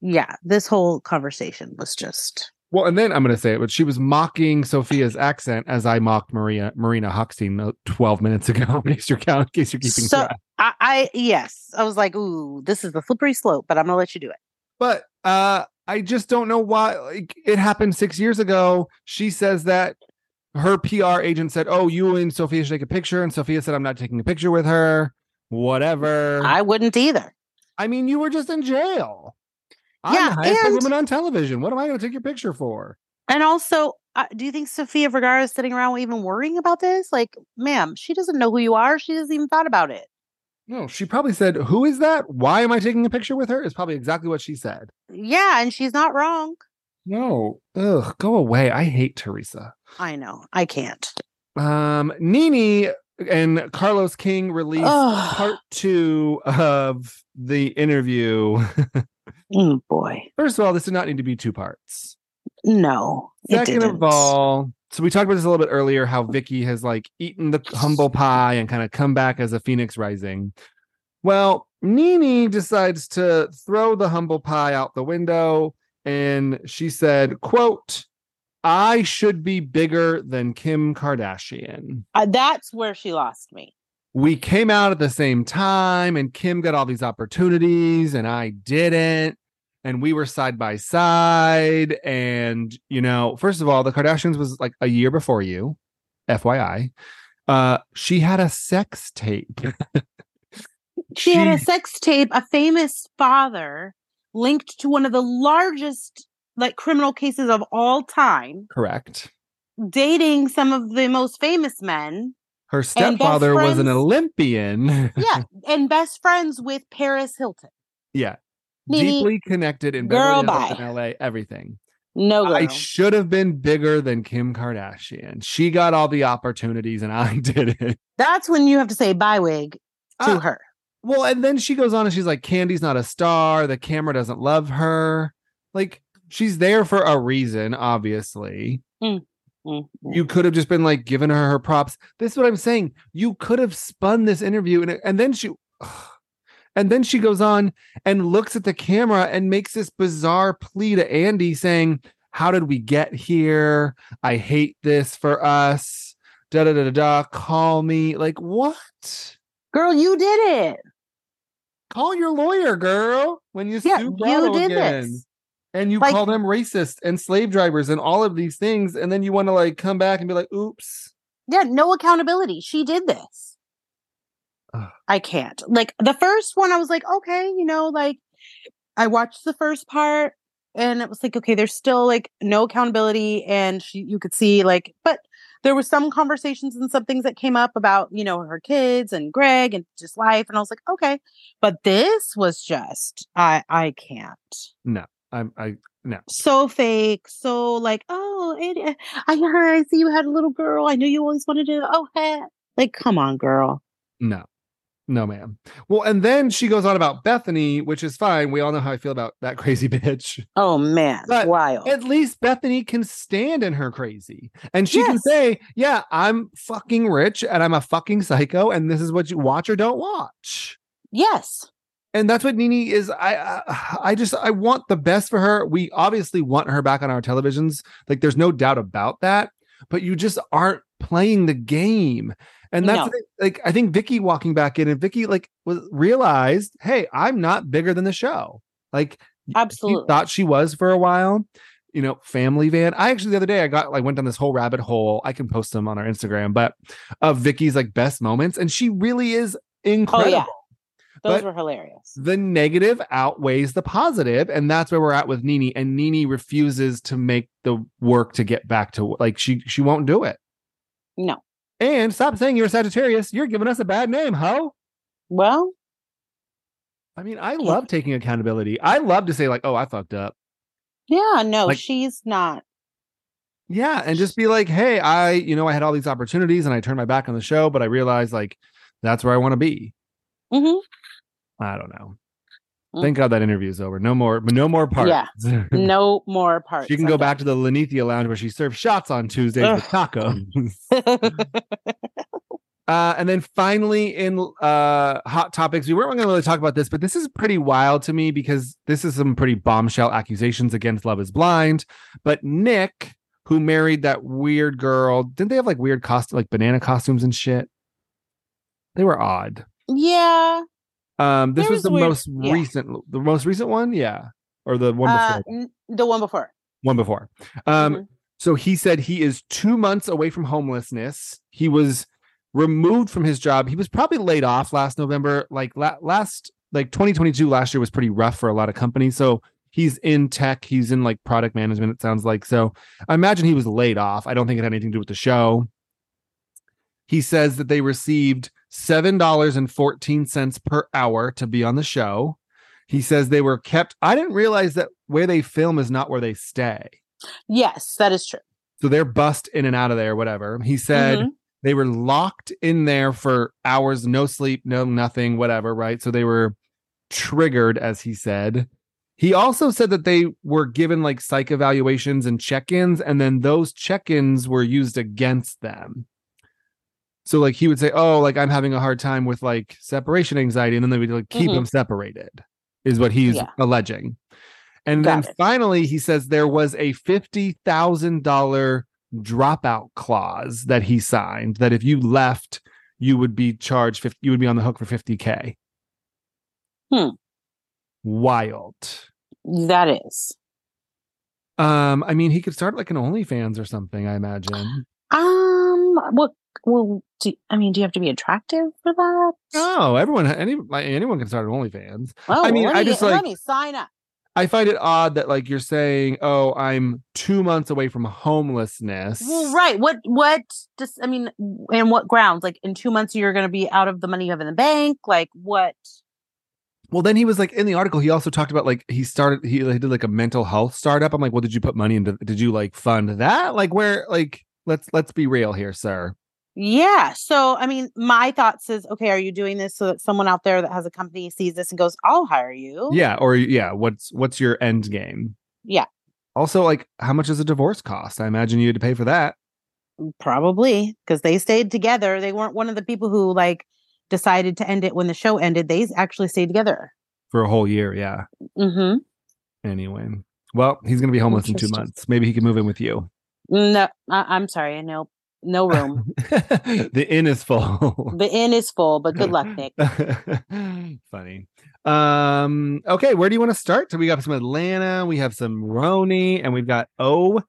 Yeah. This whole conversation was just Well, and then I'm going to say it, but she was mocking Sofia's accent as I mocked Maria Marina Huckstein uh, 12 minutes ago. (laughs) In case you're counting, in case you're keeping so track. I, I yes. I was like, ooh, this is the slippery slope, but I'm gonna let you do it. But uh, I just don't know why. Like, it happened six years ago. She says that her PR agent said, "Oh, you and Sofia should take a picture," and Sofia said, "I'm not taking a picture with her." Whatever. I wouldn't either. I mean, you were just in jail. I'm Yeah, the highest and- woman on television. What am I going to take your picture for? And also, uh, do you think Sofia Vergara is sitting around even worrying about this? Like, ma'am, she doesn't know who you are. She hasn't even thought about it. No, she probably said, "Who is that? Why am I taking a picture with her?" Is probably exactly what she said. Yeah, and she's not wrong. No, ugh, go away. I hate Teresa. I know. I can't. Um, Nene and Carlos King released Ugh. part two of the interview. (laughs) Mm, boy, First of all, this did not need to be two parts. no. it Second didn't. of all, so we talked about this a little bit earlier how Vicki has like eaten the humble pie and kind of come back as a phoenix rising. Well, Nene decides to throw the humble pie out the window and she said, quote, I should be bigger than Kim Kardashian. Uh, that's where she lost me. We came out at the same time and Kim got all these opportunities and I didn't. And we were side by side. And you know first of all the kardashians was like a year before you fyi uh she had a sex tape. (laughs) She, had a sex tape, a famous father linked to one of the largest like criminal cases of all time, Correct. dating some of the most famous men. Her stepfather was an Olympian. (laughs) Yeah, and best friends with Paris Hilton. yeah. Deeply connected in girl, Beverly Hills in LA, everything. No girl. I should have been bigger than Kim Kardashian. She got all the opportunities and I (laughs) didn't. That's when you have to say bye wig to Ah, her. Well, and then she goes on and she's like, Kandi's not a star. The camera doesn't love her. Like, she's there for a reason, obviously. Mm, Mm-hmm. You could have just been like giving her her props. This is what I'm saying. You could have spun this interview and, and then she. And then she goes on and looks at the camera and makes this bizarre plea to Andy saying, How did we get here? I hate this for us. Da da da da da. Call me. Like, what? Girl, you did it. Call your lawyer, girl, when you Yeah, sue you Bravo did again. this. And you Like- call them racist and slave drivers and all of these things. And then you want to like come back and be like, oops. Yeah, no accountability. She did this. Ugh. I can't. Like the first one, I was like, okay, you know, like I watched the first part and it was like, okay, there's still like no accountability. And she, you could see like, but there was some conversations and some things that came up about, you know, her kids and Greg and just life. And I was like, okay. But this was just, I, I can't. I'm I no. so fake, so like, oh, it, uh, I heard, I see you had a little girl. I knew you always wanted to. Oh, hey. like, come on, girl. No. No, ma'am. Well, and then she goes on about Bethany, which is fine. We all know how I feel about that crazy (laughs) bitch. Oh man, But wild. At least Bethany can stand in her crazy. And she can say, Yeah, I'm fucking rich and I'm a fucking psycho, and this is what you watch or don't watch. yes, and that's what Nene is. I, I I just I want the best for her. We obviously want her back on our televisions. Like there's no doubt about that. But you just aren't playing the game. And that's No. like I think Vicki walking back in and Vicki like was realized, hey, I'm not bigger than the show. Like she absolutely. thought she was for a while. You know, family van. I actually the other day I got like went down this whole rabbit hole. I can post them on our Instagram, but of Vicki's like best moments, and she really is oh incredible yeah, those but- were hilarious. the negative outweighs the positive and that's where we're at with Nene and Nene refuses to make the work to get back to like she she won't do it No, and stop saying you're a Sagittarius you're giving us a bad name ho well, I mean I love taking accountability I love to say like oh I fucked up yeah, no, Like- she's not. yeah and just be like hey I you know I had all these opportunities and I turned my back on the show but I realized like that's where I want to be Mhm. I don't know Mm. thank God that interview is over no more no more parts Yeah. (laughs) No more parts. She can go back to the Linnethia Lounge where she serves shots on Tuesdays with tacos. (laughs) uh, and then finally, in uh, hot topics, we weren't going to really talk about this, but this is pretty wild to me because this is some pretty bombshell accusations against Love Is Blind. But Nick, who married that weird girl, didn't they have like weird costume, like banana costumes and shit? They were odd. yeah. Um, this was was the weird- most yeah. recent, the most recent one, yeah, or the one before, Uh, n- the one before. one before. Um, Mhm. So he said he is two months away from homelessness. He was removed from his job. He was probably laid off last November. Like la- last, like 2022 last year was pretty rough for a lot of companies. So he's in tech. He's in like product management. It sounds like so. I imagine he was laid off. I don't think it had anything to do with the show. He says that they received seven dollars and fourteen cents per hour to be on the show. He says they were kept. I didn't realize that where they film is not where they stay. Yes, that is true. So they're bust in and out of there, whatever. He said Mhm. they were locked in there for hours, no sleep, no nothing, whatever, right? So they were triggered, as he said. He also said that they were given like psych evaluations and check ins, and then those check ins were used against them. So, like, he would say, Oh, like, I'm having a hard time with like separation anxiety. And then they would like keep Mhm. him separated, is what he's Yeah. alleging. And Got then it. finally, he says there was a $50,000 dropout clause that he signed that if you left, you would be charged, 50, you would be on the hook for 50K. Hmm. Wild. That is. Um, I mean, he could start like an OnlyFans or something, I imagine. Um. What? Well, do, I mean, do you have to be attractive for that? Oh, everyone, any, like, anyone can start an OnlyFans. Oh, I mean, let I me, just, let me sign up. I find it odd that like you're saying, "Oh, I'm two months away from homelessness." Well, right. What what does I mean and what grounds? Like in two months you're gonna be out of the money you have in the bank? Like what Well, then he was like in the article. He also talked about like he started. He, he did like a mental health startup. I'm like, well, did you put money into? Did you like fund that? Like, where? Like, let's let's be real here, sir. Yeah. So, I mean, my thoughts is okay, are you doing this so that someone out there that has a company sees this and goes, I'll hire you? Yeah, or yeah, what's what's your end game? Yeah. Also, like, how much does a divorce cost? I imagine you had to pay for that. Probably because they stayed together. They weren't one of the people who like decided to end it when the show ended. They actually stayed together. for a whole year. Yeah. Mm-hmm. Anyway, well, he's gonna be homeless in two months. Maybe he can move in with you. No, I- I'm sorry. No, no room. (laughs) the inn is full. (laughs) the inn is full, but good luck, Nick. (laughs) Funny. Um. Okay, where do you want to start? So we got some Atlanta, we have some RHONY, and we've got OC.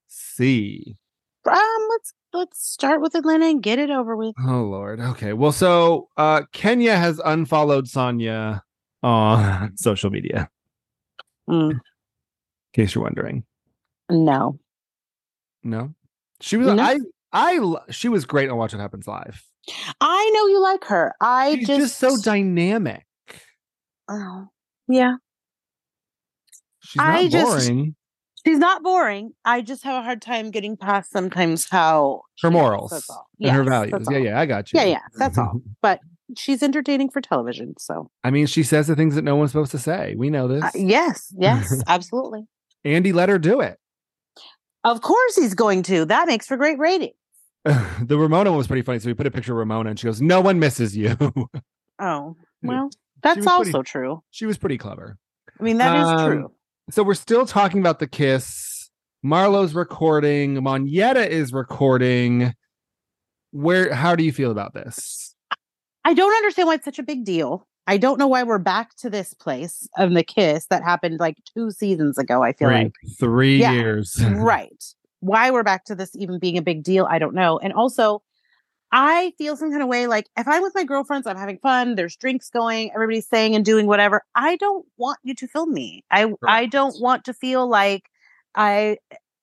Um, let's let's start with Atlanta and get it over with. Oh Lord. Okay. Well, so uh Kenya has unfollowed Sanya on social media, Mm, in case you're wondering. no. No. She was No. I I she was great on Watch What Happens Live. I know you like her. I She's just, just so dynamic. Oh, yeah. She's not I just- boring. She's not boring. I just have a hard time getting past sometimes how Her morals and her values. Yeah, yeah, I got you. Yeah, yeah, that's all. (laughs) But she's entertaining for television. So I mean, she says the things that no one's supposed to say. We know this. uh, yes, yes, (laughs) absolutely. Andy let her do it. Of course he's going to. That makes for great rating. (laughs) the Ramona one was pretty funny. So we put a picture of Ramona and she goes, No one misses you. Oh, (laughs) well, that's was pretty- also true. she was pretty clever. I mean, that is Um, true. So we're still talking about the kiss. Marlo's recording. Monyetta is recording. Where how do you feel about this? I don't understand why it's such a big deal. I don't know why we're back to this place of the kiss that happened like two seasons ago. I feel Three, like three Yeah. years. (laughs) right. Why we're back to this even being a big deal, I don't know. And also, I feel some kind of way like if I'm with my girlfriends, I'm having fun, there's drinks going, everybody's saying and doing whatever. I don't want you to film me. I I don't want to feel like I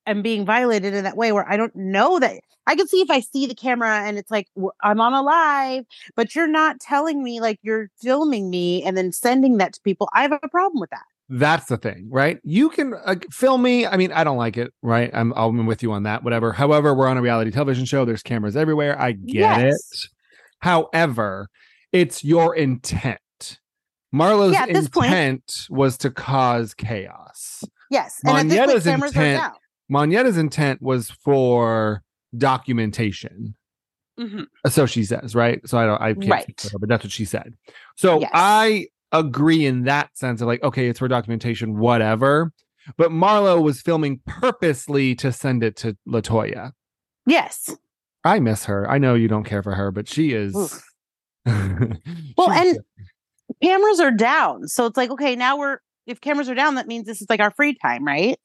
am being violated in that way where I don't know that I can see if I see the camera and it's like I'm on a live, but you're not telling me like you're filming me and then sending that to people. I have a problem with that. That's the thing, right? You can uh, film me. I mean, I don't like it, right? I'm I'm with you on that. Whatever. However, we're on a reality television show. There's cameras everywhere. I get Yes. it. However, it's your intent. Marlo's Yeah, this point- intent was to cause chaos. Yes. And this point, intent- are intent was for documentation. Mhm. So she says, right? So I don't, I can't Right. her, but that's what she said. So Yes. I agree in that sense of like, okay, it's for documentation, whatever. But Marlo was filming purposely to send it to Latoya. Yes. I miss her. I know you don't care for her, but she is. (laughs) Well, and cameras are down. So it's like, okay, now we're if cameras are down, that means this is like our free time, right?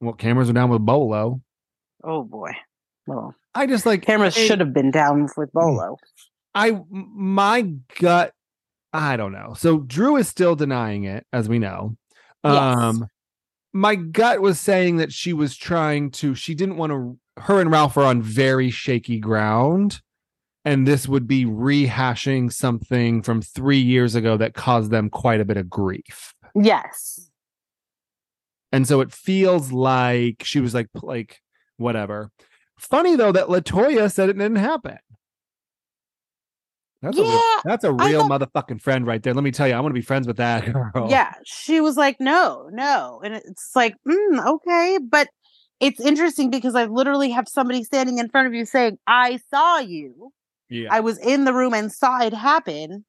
well, cameras are down with Bolo. Oh boy. Well, I just like cameras should have been down with Mm. Bolo. I my gut I don't know. So Drew is still denying it as we know. Yes. Um my gut was saying that she was trying to she didn't want to her and Ralph are on very shaky ground and this would be rehashing something from 3 years ago that caused them quite a bit of grief. Yes. And so it feels like she was like like whatever. Funny though that Latoya said it didn't happen. That's a real, that's a real thought- motherfucking friend right there. Let me tell you, I want to be friends with that (laughs) girl. Yeah. She was like, no, no. And it's like, mm, okay. But it's interesting because I literally have somebody standing in front of you saying, I saw you. yeah. I was in the room and saw it happen.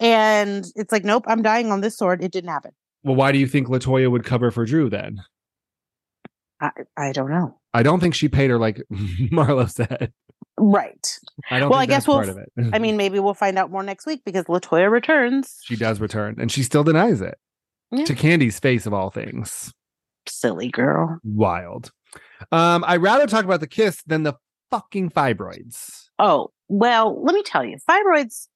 And it's like, nope, I'm dying on this sword. It didn't happen. well, why do you think Latoya would cover for Drew then? I, I don't know. I don't think she paid her like (laughs) Marlo said. Right. I don't. Well, think I guess we'll part of it. I mean, maybe we'll find out more next week because Latoya returns. she does return, and she still denies it Yeah. to Kandi's face of all things. Silly girl. Wild. Um, I'd rather talk about the kiss than the fucking fibroids. Oh, well, let me tell you, fibroids,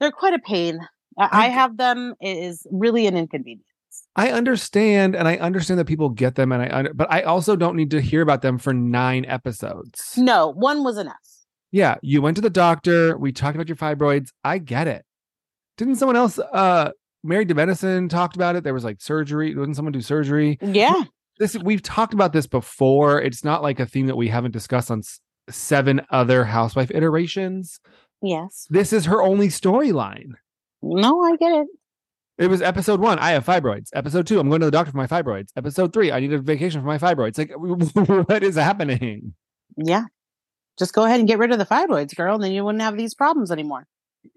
they're quite a pain. I, I I- have them. It is really an inconvenience. I understand, and I understand that people get them, and I under, but I also don't need to hear about them for nine episodes. No, one was enough. Yeah, you went to the doctor. We talked about your fibroids. I get it. Didn't someone else, uh, Married to Medicine talked about it? There was like surgery. Didn't someone do surgery? Yeah. This we've talked about this before. It's not like a theme that we haven't discussed on s- seven other housewife iterations. Yes. This is her only storyline. No, I get it. It was episode one. I have fibroids. Episode two. I'm going to the doctor for my fibroids. Episode three. I need a vacation for my fibroids. Like, (laughs) what is happening? Yeah. Just go ahead and get rid of the fibroids, girl, and then you wouldn't have these problems anymore.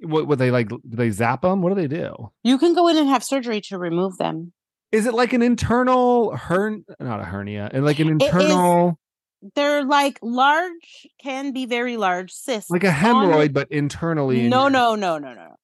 What would they like? Do they zap them? What do they do? You can go in and have surgery to remove them. Is it like an internal hern? Not a hernia, and like an is- internal, They're like large, can be very large cysts. like a on- hemorrhoid, but internally. in No, your- no, no, no, no.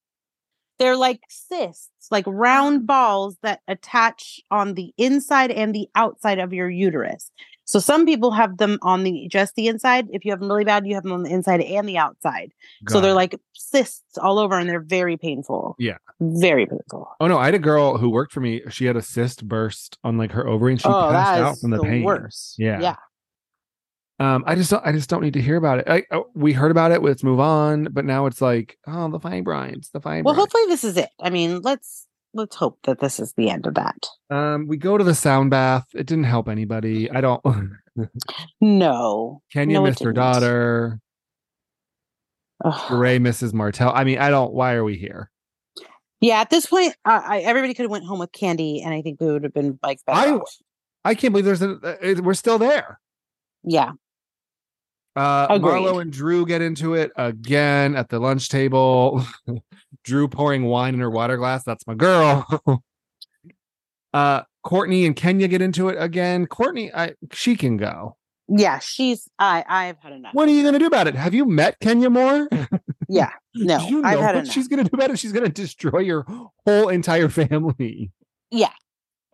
They're like cysts, like round balls that attach on the inside and the outside of your uterus. So some people have them on the just the inside. If you have them really bad, you have them on the inside and the outside. so they're it. like cysts all over and they're very painful. Yeah. Very painful. Oh no! I had a girl who worked for me. She had a cyst burst on like her ovary, and she oh, passed out from the, the pain. worst. Yeah. Yeah. Um, I just don't. I just don't need to hear about it. I, we heard about it. Let's move on. But now it's like, oh, the fibroids, the fine. Well, hopefully this is it. I mean, let's let's hope that this is the end of that. Um, we go to the sound bath. It didn't help anybody. I don't. (laughs) No. Kenya No, missed her daughter. Ugh. Ray Mrs. Martell. I mean, I don't. Why are we here? Yeah, at this point, uh, I, everybody could have went home with Kandi, and I think we would have been like better. I- off. I can't believe there's a. uh, We're still there. Yeah. Uh, Agreed. Marlo and Drew get into it again at the lunch table. (laughs) Drew pouring wine in her water glass. That's my girl. (laughs) uh, Courtney and Kenya get into it again. Courtney, I she can go. Yeah, she's I I've had enough. What are you gonna do about it? Have you met Kenya more? (laughs) Yeah. No, you I've had what enough. she's gonna do about it? She's gonna destroy your whole entire family.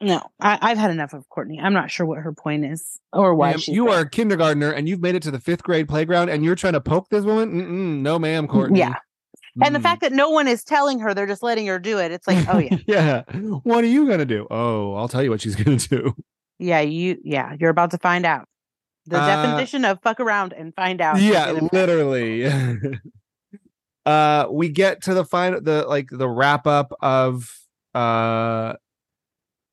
No, I, I've had enough of Courtney. I'm not sure what her point is or why Ma'am, she's you there. are a kindergartner and you've made it to the fifth grade playground and you're trying to poke this woman? Mm-mm, no, ma'am, (laughs) Courtney. Yeah. And the Mm. fact that no one is telling her, they're just letting her do it. It's like, oh yeah, (laughs) yeah. What are you gonna do? Oh, I'll tell you what she's gonna do. yeah, you, yeah, you're about to find out the Uh, definition of fuck around and find out. yeah, literally. (laughs) uh, we get to the final, the like the wrap up of uh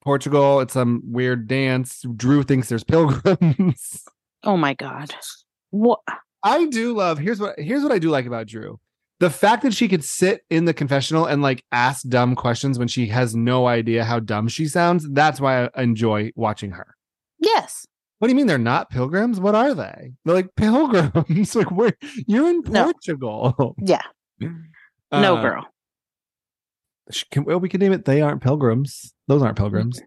Portugal. It's some weird dance. Drew thinks there's pilgrims. (laughs) Oh my god, what? I do love. Here's what. Here's what I do like about Drew. The fact that she could sit in the confessional and like ask dumb questions when she has no idea how dumb she sounds. That's why I enjoy watching her. Yes, What do you mean they're not pilgrims? What are they? They're like (laughs) pilgrims. like where you're in No. Portugal. yeah, (laughs) no Uh, girl, sh- Can, well, we can name it. They aren't pilgrims. Those aren't pilgrims.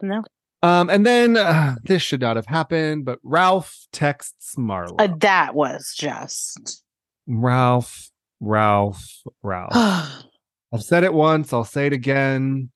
no. Um, and then uh, this should not have happened, but Ralph texts Marlo. Uh, that was just. Ralph, Ralph, Ralph. (sighs) I've said it once. I'll say it again.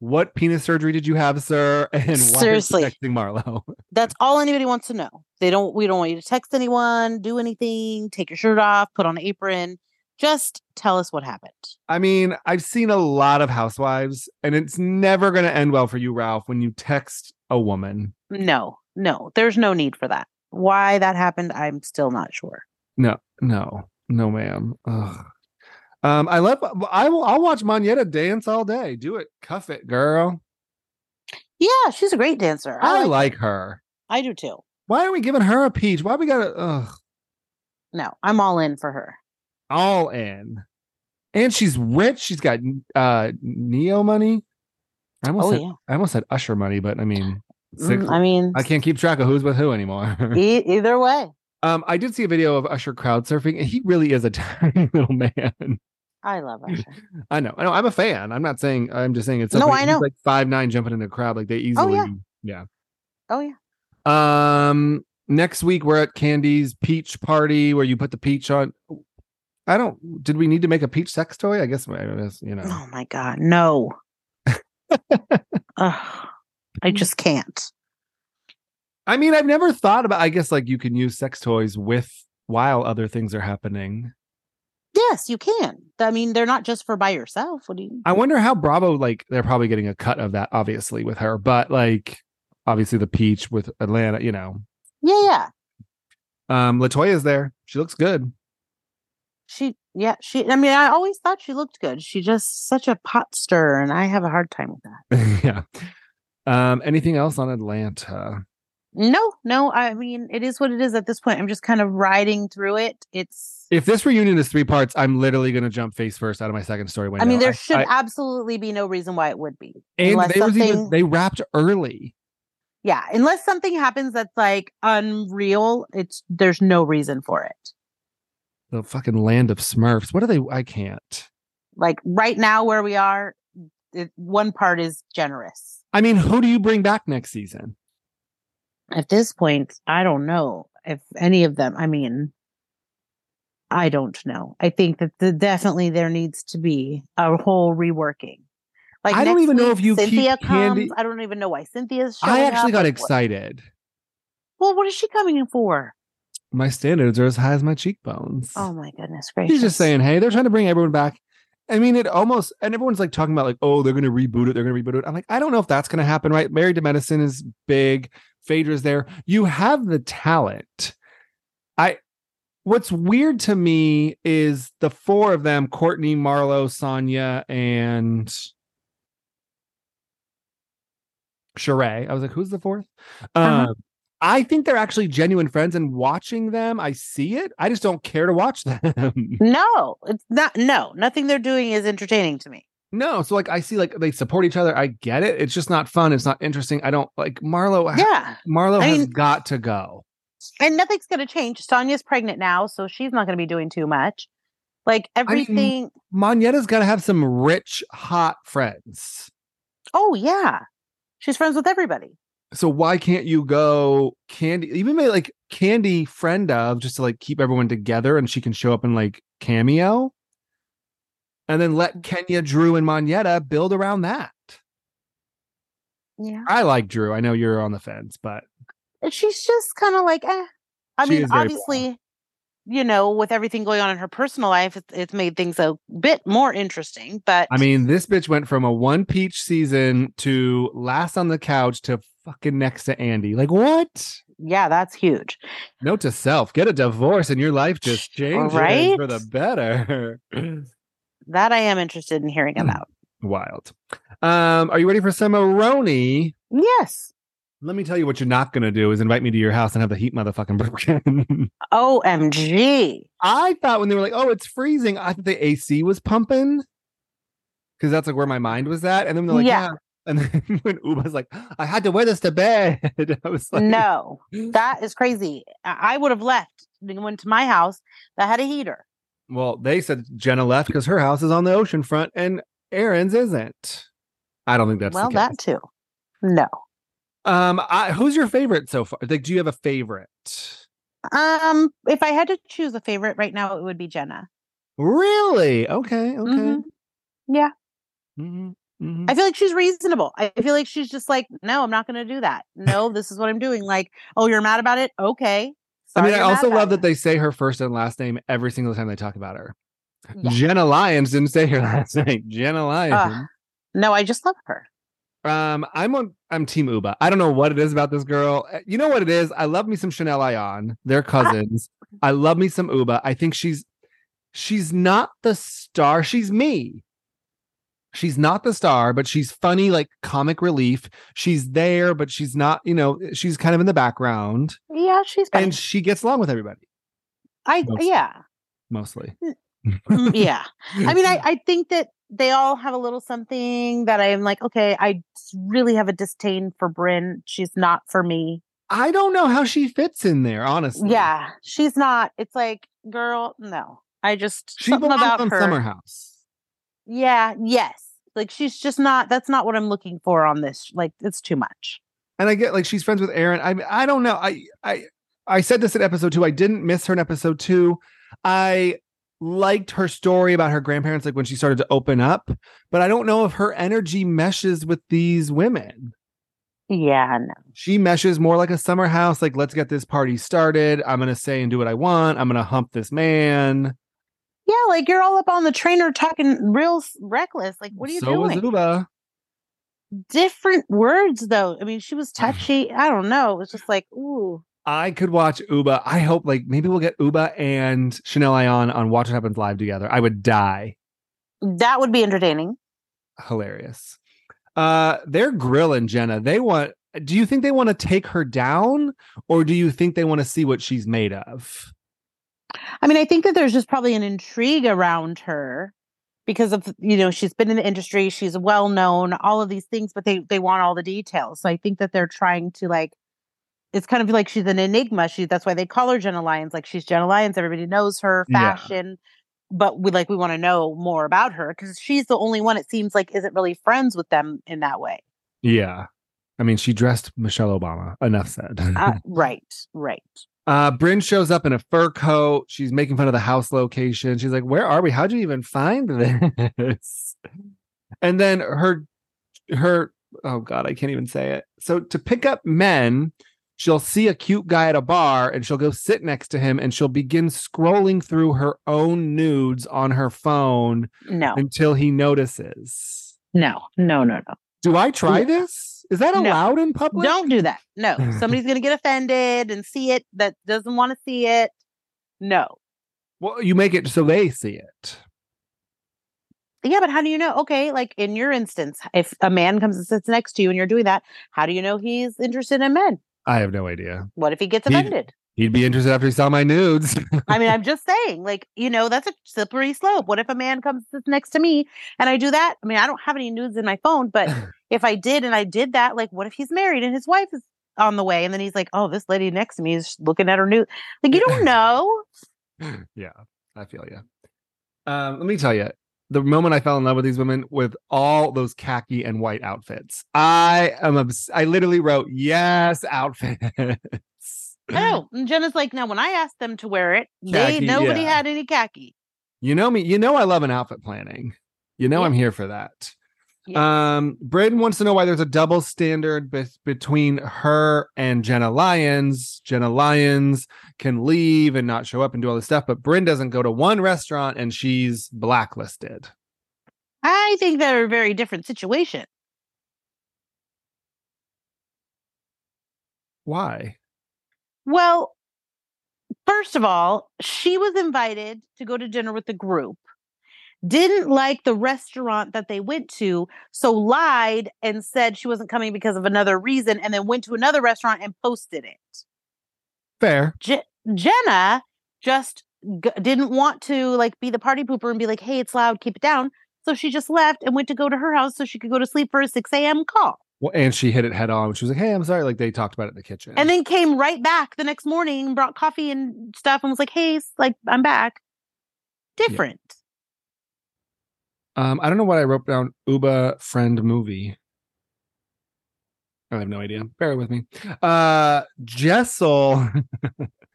What penis surgery did you have, sir? (laughs) And why Seriously. are you texting Marlo? (laughs) That's all anybody wants to know. They don't. We don't want you to text anyone, do anything, take your shirt off, put on an apron. Just tell us what happened. I mean, I've seen a lot of housewives, and it's never going to end well for you, Ralph, when you text a woman. No, no, there's no need for that. Why that happened, I'm still not sure. No, no, no, ma'am. Ugh. Um, I love. I will. I'll watch Monyetta dance all day. Do it, cuff it, girl. Yeah, she's a great dancer. I I, like, like her. I do too. Why are we giving her a peach? Why we got to? No, I'm all in for her. All in. And she's rich. She's got uh Ne-Yo money. I almost Oh said, yeah. I almost said Usher money, but I mean six, Mm, I mean, I can't keep track of who's with who anymore. e- either way, um, I did see a video of Usher crowd surfing, and he really is a (laughs) tiny little man. I love Usher. (laughs) I know, I know, I'm a fan. I'm not saying I'm just saying it's No. I know. like five nine jumping in the crowd, like they easily Oh, yeah. yeah. Oh yeah. Um next week we're at Kandi's peach party where you put the peach on. I don't did we need to make a peach sex toy? I guess you know. Oh my god, no. (laughs) I just can't. I mean, I've never thought about. I guess like you can use sex toys with while other things are happening. Yes, you can. I mean, they're not just for by yourself. What do you? I wonder how Bravo like they're probably getting a cut of that, obviously with her, but like obviously the peach with Atlanta, you know. Yeah, yeah. Um, Latoya's there. She looks good. She, yeah, she. I mean, I always thought she looked good. She just such a pot stir, and I have a hard time with that. (laughs) yeah. Um, anything else on Atlanta? No, no. I mean, it is what it is at this point. I'm just kind of riding through it. It's. If this reunion is three parts, I'm literally going to jump face first out of my second story window. I mean, there should I, absolutely be no reason why it would be. and unless they was even something- they wrapped early. Yeah, unless something happens that's like unreal, it's there's no reason for it. The fucking land of Smurfs. What are they? I can't. Like right now, where we are, it, one part is generous. I mean, who do you bring back next season? At this point, I don't know if any of them. I mean, I don't know. I think that the, definitely there needs to be a whole reworking. Like I don't even know if you keep Cynthia Kandi- comes. I don't even know why Cynthia's. I actually got what- excited. Well, what is she coming in for? My standards are as high as my cheekbones. Oh my goodness gracious! He's just saying, hey, they're trying to bring everyone back. I mean, it almost and everyone's like talking about like, oh, they're gonna reboot it, they're gonna reboot it. I'm like, I don't know if that's gonna happen, right? Married to Medicine is big, Phaedra's there. You have the talent. I what's weird to me is the four of them, Courtney, Marlo, Sanya, and Sheree. I was like, who's the 4th Uh-huh. Um, I think they're actually genuine friends, and watching them, I see it. I just don't care to watch (laughs) them. No, it's not. No, nothing they're doing is entertaining to me. No, so like I see like they support each other. I get it. It's just not fun. It's not interesting. I don't like Marlo. Yeah, Marlo I has mean- got to go. and nothing's going to change. Sanya's pregnant now, so she's not going to be doing too much. Like mean, everything. Monyetta's got to have some rich, hot friends. oh yeah, she's friends with everybody. So why can't you go Kandi? Even make like Kandi friend of just to like keep everyone together, and she can show up in like cameo, and then let Kenya, Drew, and Monyetta build around that. Yeah, I like Drew. I know you're on the fence, but she's just kind of like, eh. I She mean, obviously, you know, with everything going on in her personal life, it's, it's made things a bit more interesting. But I mean, this bitch went from a one peach season to last on the couch to fucking next to Andy. Like, what? yeah, that's huge. Note to self: get a divorce, and your life just changes for the better. (clears throat) That I am interested in hearing Hmm. about. Wild. Um, are you ready for some Aroni? Yes. Let me tell you what you're not gonna do is invite me to your house and have the heat motherfucking broken. (laughs) Omg. I thought when they were like, "Oh, it's freezing," I thought the AC was pumping because that's like where my mind was at. And then they're like, Yeah. "Yeah." And then (laughs) when Ubah's like, "I had to wear this to bed," (laughs) I was like, no, that is crazy. I would have left and went to my house that had a heater. Well, they said Jenna left because her house is on the ocean front and Erin's isn't. I don't think that's well, that too. No. Um, I, who's your favorite so far? Like, do you have a favorite? Um, if I had to choose a favorite right now, it would be Jenna. Really? Okay. Okay. Mhm. Yeah. Mhm, mhm. I feel like she's reasonable. I feel like she's just like, no, I'm not going to do that. No, this is what I'm doing. Like, oh, you're mad about it? Okay. I mean, I also love it. that they say her first and last name every single time they talk about her. Yeah. Jenna Lyons didn't say her (laughs) last name. Jenna Lyons. No, I just love her. Um, I'm on. I'm Team Ubah. I don't know what it is about this girl. Uh, You know what it is? I love me some Chanel Ayan. They're cousins. I love me some Ubah. I think she's she's not the star. She's me. She's not the star, but she's funny, like comic relief. She's there, but she's not. You know, she's kind of in the background, Yeah, she's and she gets along with everybody I mostly. yeah. mostly. (laughs) Mm, yeah. I mean, I, (laughs) I think that they all have a little something that I'm like, okay, I really have a disdain for Brynn. She's not for me. I don't know how she fits in there, honestly. Yeah, she's not. It's like, girl, no. I just she something belongs about on her. Summer House. Yeah, yes. Like she's just not. That's not what I'm looking for on this. Like it's too much. and I get like she's friends with Erin. I I don't know. I I I said this in episode two. I didn't miss her in episode two. I liked her story about her grandparents, like when she started to open up, but I don't know if her energy meshes with these women. Yeah, no. She meshes more like a summer house, like let's get this party started. I'm gonna say and do what I want. I'm gonna hump this man. Yeah, like you're all up on the trainer talking real reckless. Like, what are you so was doing? Ubah. Different words, though. I mean, she was (sighs) touchy. I don't know. It was just like, ooh. I could watch Ubah. I hope like maybe we'll get Ubah and Chanel Ayan on Watch What Happens Live together. I would die. That would be entertaining. Hilarious. Uh they're grilling Jenna. They want do you think they want to take her down or do you think they want to see what she's made of? I mean, I think that there's just probably an intrigue around her because of you know she's been in the industry, she's well known, all of these things, but they they want all the details. So I think that they're trying to like. It's kind of like she's an enigma. She that's why they call her Jenna Lyons. Like she's Jenna Lyons. Everybody knows her Yeah. fashion, but we like we want to know more about her because she's the only one. It seems like isn't really friends with them in that way. Yeah. I mean, she dressed Michelle Obama. Enough said. Uh, (laughs) right, right. Uh, Brynn shows up in a fur coat. She's making fun of the house location. She's like, "Where are we? How'd you even find (laughs) this?" And then her, her, oh god, I can't even say it. So to pick up men, she'll see a cute guy at a bar, and she'll go sit next to him, and she'll begin scrolling through her own nudes on her phone No, until he notices. no, no, no, no. Do I try this? Is that No. allowed in public? Don't do that. No, (laughs) somebody's going to get offended and see it that doesn't want to see it. No. Well, you make it so they see it. Yeah, but how do you know? Okay, like in your instance, if a man comes and sits next to you and you're doing that, how do you know he's interested in men? I have no idea. What if he gets offended? He'd be interested after he saw my nudes. I mean, I'm (laughs) just saying, like, you know, that's a slippery slope. What if a man comes and sits next to me and I do that? I mean, I don't have any nudes in my phone, but (laughs) if I did and I did that, like, what if he's married and his wife is on the way and then he's like, oh, this lady next to me is looking at her new. Like, you don't know. (laughs) yeah, I feel you. Um, let me tell you, the moment I fell in love with these women with all those khaki and white outfits, I am. Obs- I literally wrote yes outfits. oh. And Jenna's like, now when I asked them to wear it, they nobody yeah. had any khaki. You know me. You know I love an outfit planning. You know Yeah. I'm here for that. Um, Braden wants to know why there's a double standard be- between her and Jenna Lyons. Jenna Lyons can leave and not show up and do all this stuff, but Brynn doesn't go to one restaurant and she's blacklisted. I think they're a very different situation. Why? Well, first of all, she was invited to go to dinner with the group, didn't like the restaurant that they went to, so lied and said she wasn't coming because of another reason, and then went to another restaurant and posted it. Fair. Je- Jenna just g- didn't want to like be the party pooper and be like, "Hey, it's loud, keep it down." So she just left and went to go to her house so she could go to sleep for a six a.m. call, Well, and she hit it head on. She was like, "Hey, I'm sorry." Like they talked about it in the kitchen. and then came right back the next morning, brought coffee and stuff, and was like, "Hey, like I'm back." Different. Um, I don't know what I wrote down. Ubah friend movie. I have no idea. Bear with me. Uh, Jessel.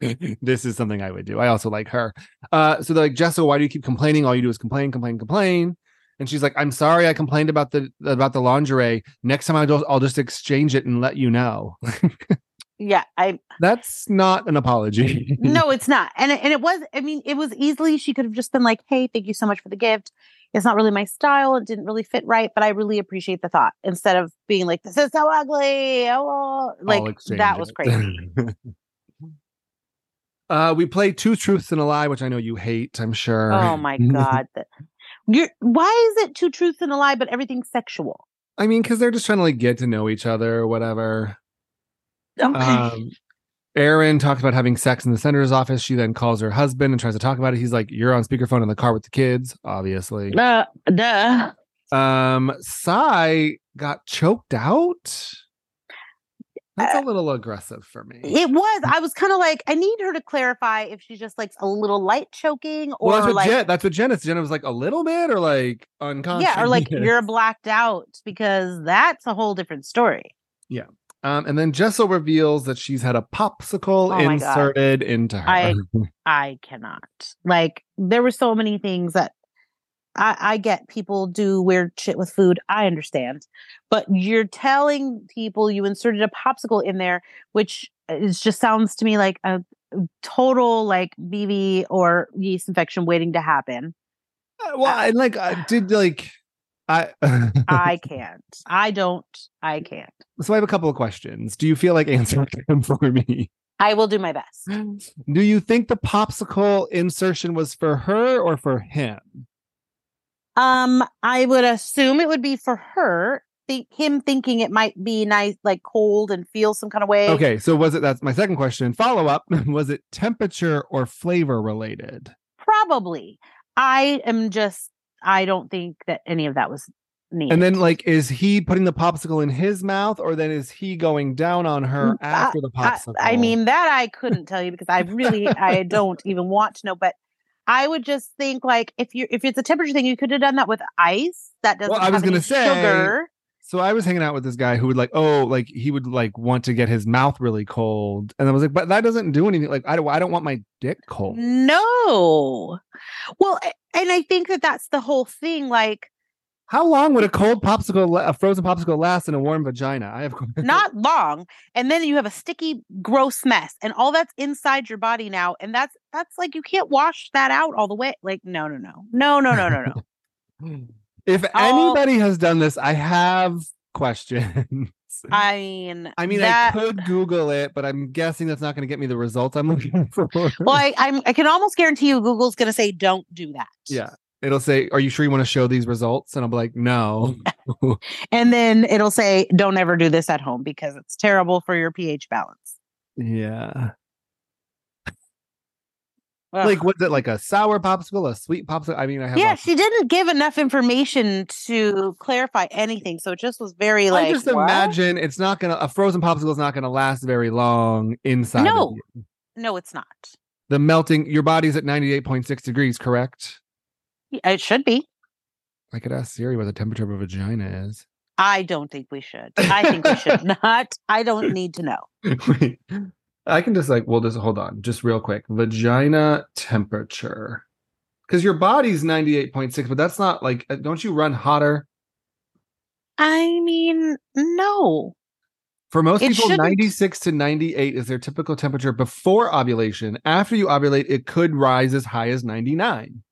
(laughs) this is something I would do. I also like her. Uh, so they're like, Jessel, why do you keep complaining? All you do is complain, complain, complain. And she's like, I'm sorry, I complained about the about the lingerie. Next time I will I'll just exchange it and let you know. (laughs) Yeah, I That's not an apology. no, it's not, and it, and it was. I mean, it was easily. She could have just been like, "Hey, thank you so much for the gift. It's not really my style. It didn't really fit right, but I really appreciate the thought." Instead of being like, "This is so ugly," oh, I'll like that was crazy. (laughs) uh, we play two truths and a lie, which I know you hate. I'm sure. oh my (laughs) god, you're why is it two truths and a lie, but everything's sexual? I mean, because they're just trying to like get to know each other or whatever. Okay. Um, Erin talks about having sex in the senator's office. She then calls her husband and tries to talk about it. He's like, "You're on speakerphone in the car with the kids, obviously." uh, duh. Um, Sai got choked out. That's a little aggressive for me. It was. I was kind of like, I need her to clarify if she just likes a little light choking or well, that's what like Jen, that's what Jenna. Jenna was like a little bit or like unconscious. yeah, or like you're blacked out because that's a whole different story. Um, and then Jessel reveals that she's had a popsicle Oh my God. inserted into her. I- (laughs) I cannot. Like there were so many things that I, I get people do weird shit with food. I understand. But you're telling people you inserted a popsicle in there, which is just sounds to me like a total like BV or yeast infection waiting to happen. Uh, well, and like, I did like, I. I (laughs) can't. I don't. I can't. so I have a couple of questions. Do you feel like answering (laughs) them for me? I will do my best. (gasps) Do you think the popsicle insertion was for her or for him? Um, I would assume it would be for her. Think him thinking it might be nice, like cold and feel some kind of way. Okay, so was it that's my second question. Follow up (laughs) was it temperature or flavor related? Probably. I am just. I don't think that any of that was needed. And then like is he putting the popsicle in his mouth or then is he going down on her Mm, I- after the popsicle? I mean, that I couldn't tell you because I really, I (laughs) don't even want to know. But I would just think like if you if it's a temperature thing, you could have done that with ice. That doesn't. Well, I was gonna say, sugar. So I was hanging out with this guy who would like, oh, like he would like want to get his mouth really cold. And I was like, but that doesn't do anything. Like I don't I don't want my dick cold. No. Well, and I think that that's the whole thing. Like, How long would a cold popsicle, a frozen popsicle last in a warm vagina? I have (laughs) not long, and then you have a sticky, gross mess, and all that's inside your body now, and that's that's like you can't wash that out all the way. Like, no, no, no, no, no, no, no, no. (laughs) (laughs) If Oh. anybody has done this, I have questions. (laughs) I mean, I mean, that, I could Google it, but I'm guessing that's not going to get me the results I'm (laughs) looking for. Well, I, I'm, I can almost guarantee you, Google's going to say, "Don't do that." yeah, it'll say, "Are you sure you want to show these results?" And I'll be like, "No." (laughs) and then it'll say, "Don't ever do this at home because it's terrible for your pH balance." yeah, Ugh. like was it like a sour popsicle, a sweet popsicle? I mean, I have. yeah, she didn't give enough information to clarify anything, so it just was very like. I just what? imagine it's not gonna a frozen popsicle is not gonna last very long inside. No. No, it's not. the melting. Your body's at ninety eight point six degrees, correct? Yeah, It should be. I could ask Siri what the temperature of a vagina is. I don't think we should. I think we should (laughs) not. I don't need to know. (laughs) Wait, I can just like, well, just hold on, just real quick. Vagina temperature. Because your body's 98.6, but that's not like, uh, don't you run hotter? I mean, no. For most It people, shouldn't. 96 to 98 is their typical temperature before ovulation. After you ovulate, it could rise as high as 99.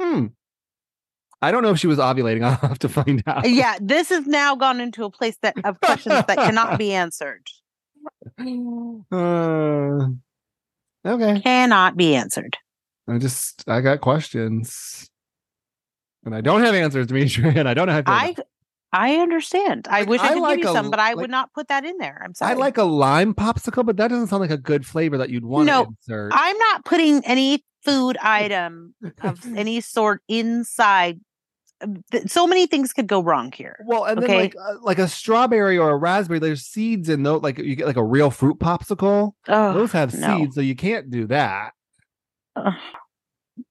Hmm. I don't know if she was ovulating. (laughs) I'll have to find out. Yeah, this has now gone into a place that of questions that cannot be (laughs) answered. (laughs) Uh, okay. Cannot be answered. I just I got questions. And I don't have answers, Dimitri, (laughs) and I don't have to I. I understand. I Like, wish I I could like give you a some, but I like- would not put that in there. I'm sorry. I like a lime popsicle, but that doesn't sound like a good flavor that you'd want No, to insert. I'm not putting any food (laughs) item of any sort inside. Um, So many things could go wrong here. well, and then like uh, like a strawberry or a raspberry, there's seeds in those. Like you get like a real fruit popsicle. Oh, those have no. seeds, so you can't do that.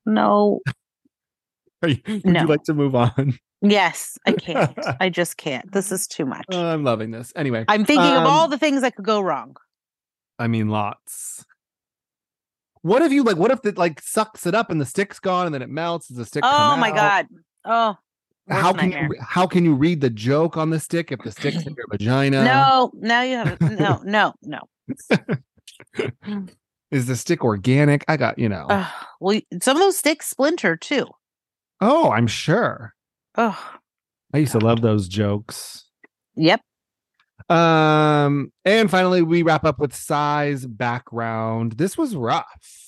No. (laughs) Are you, would No. you like to move on? Yes, I can't. (laughs) I just can't. This is too much. Uh, I'm loving this. Anyway, I'm thinking of um, all the things that could go wrong. I mean, lots. What if you like? What if it like sucks it up and the stick's gone and then it melts? Does the stick? Oh my out? god. Oh. How can nightmare. you how can you read the joke on the stick if the stick's in your vagina? No, now you have it. No, no, no. (laughs) Is the stick organic? I got you know. Ugh. well, some of those sticks splinter too. oh, I'm sure. Oh, I used to love those jokes. yep. Um, and finally, we wrap up with Sai's background. This was rough.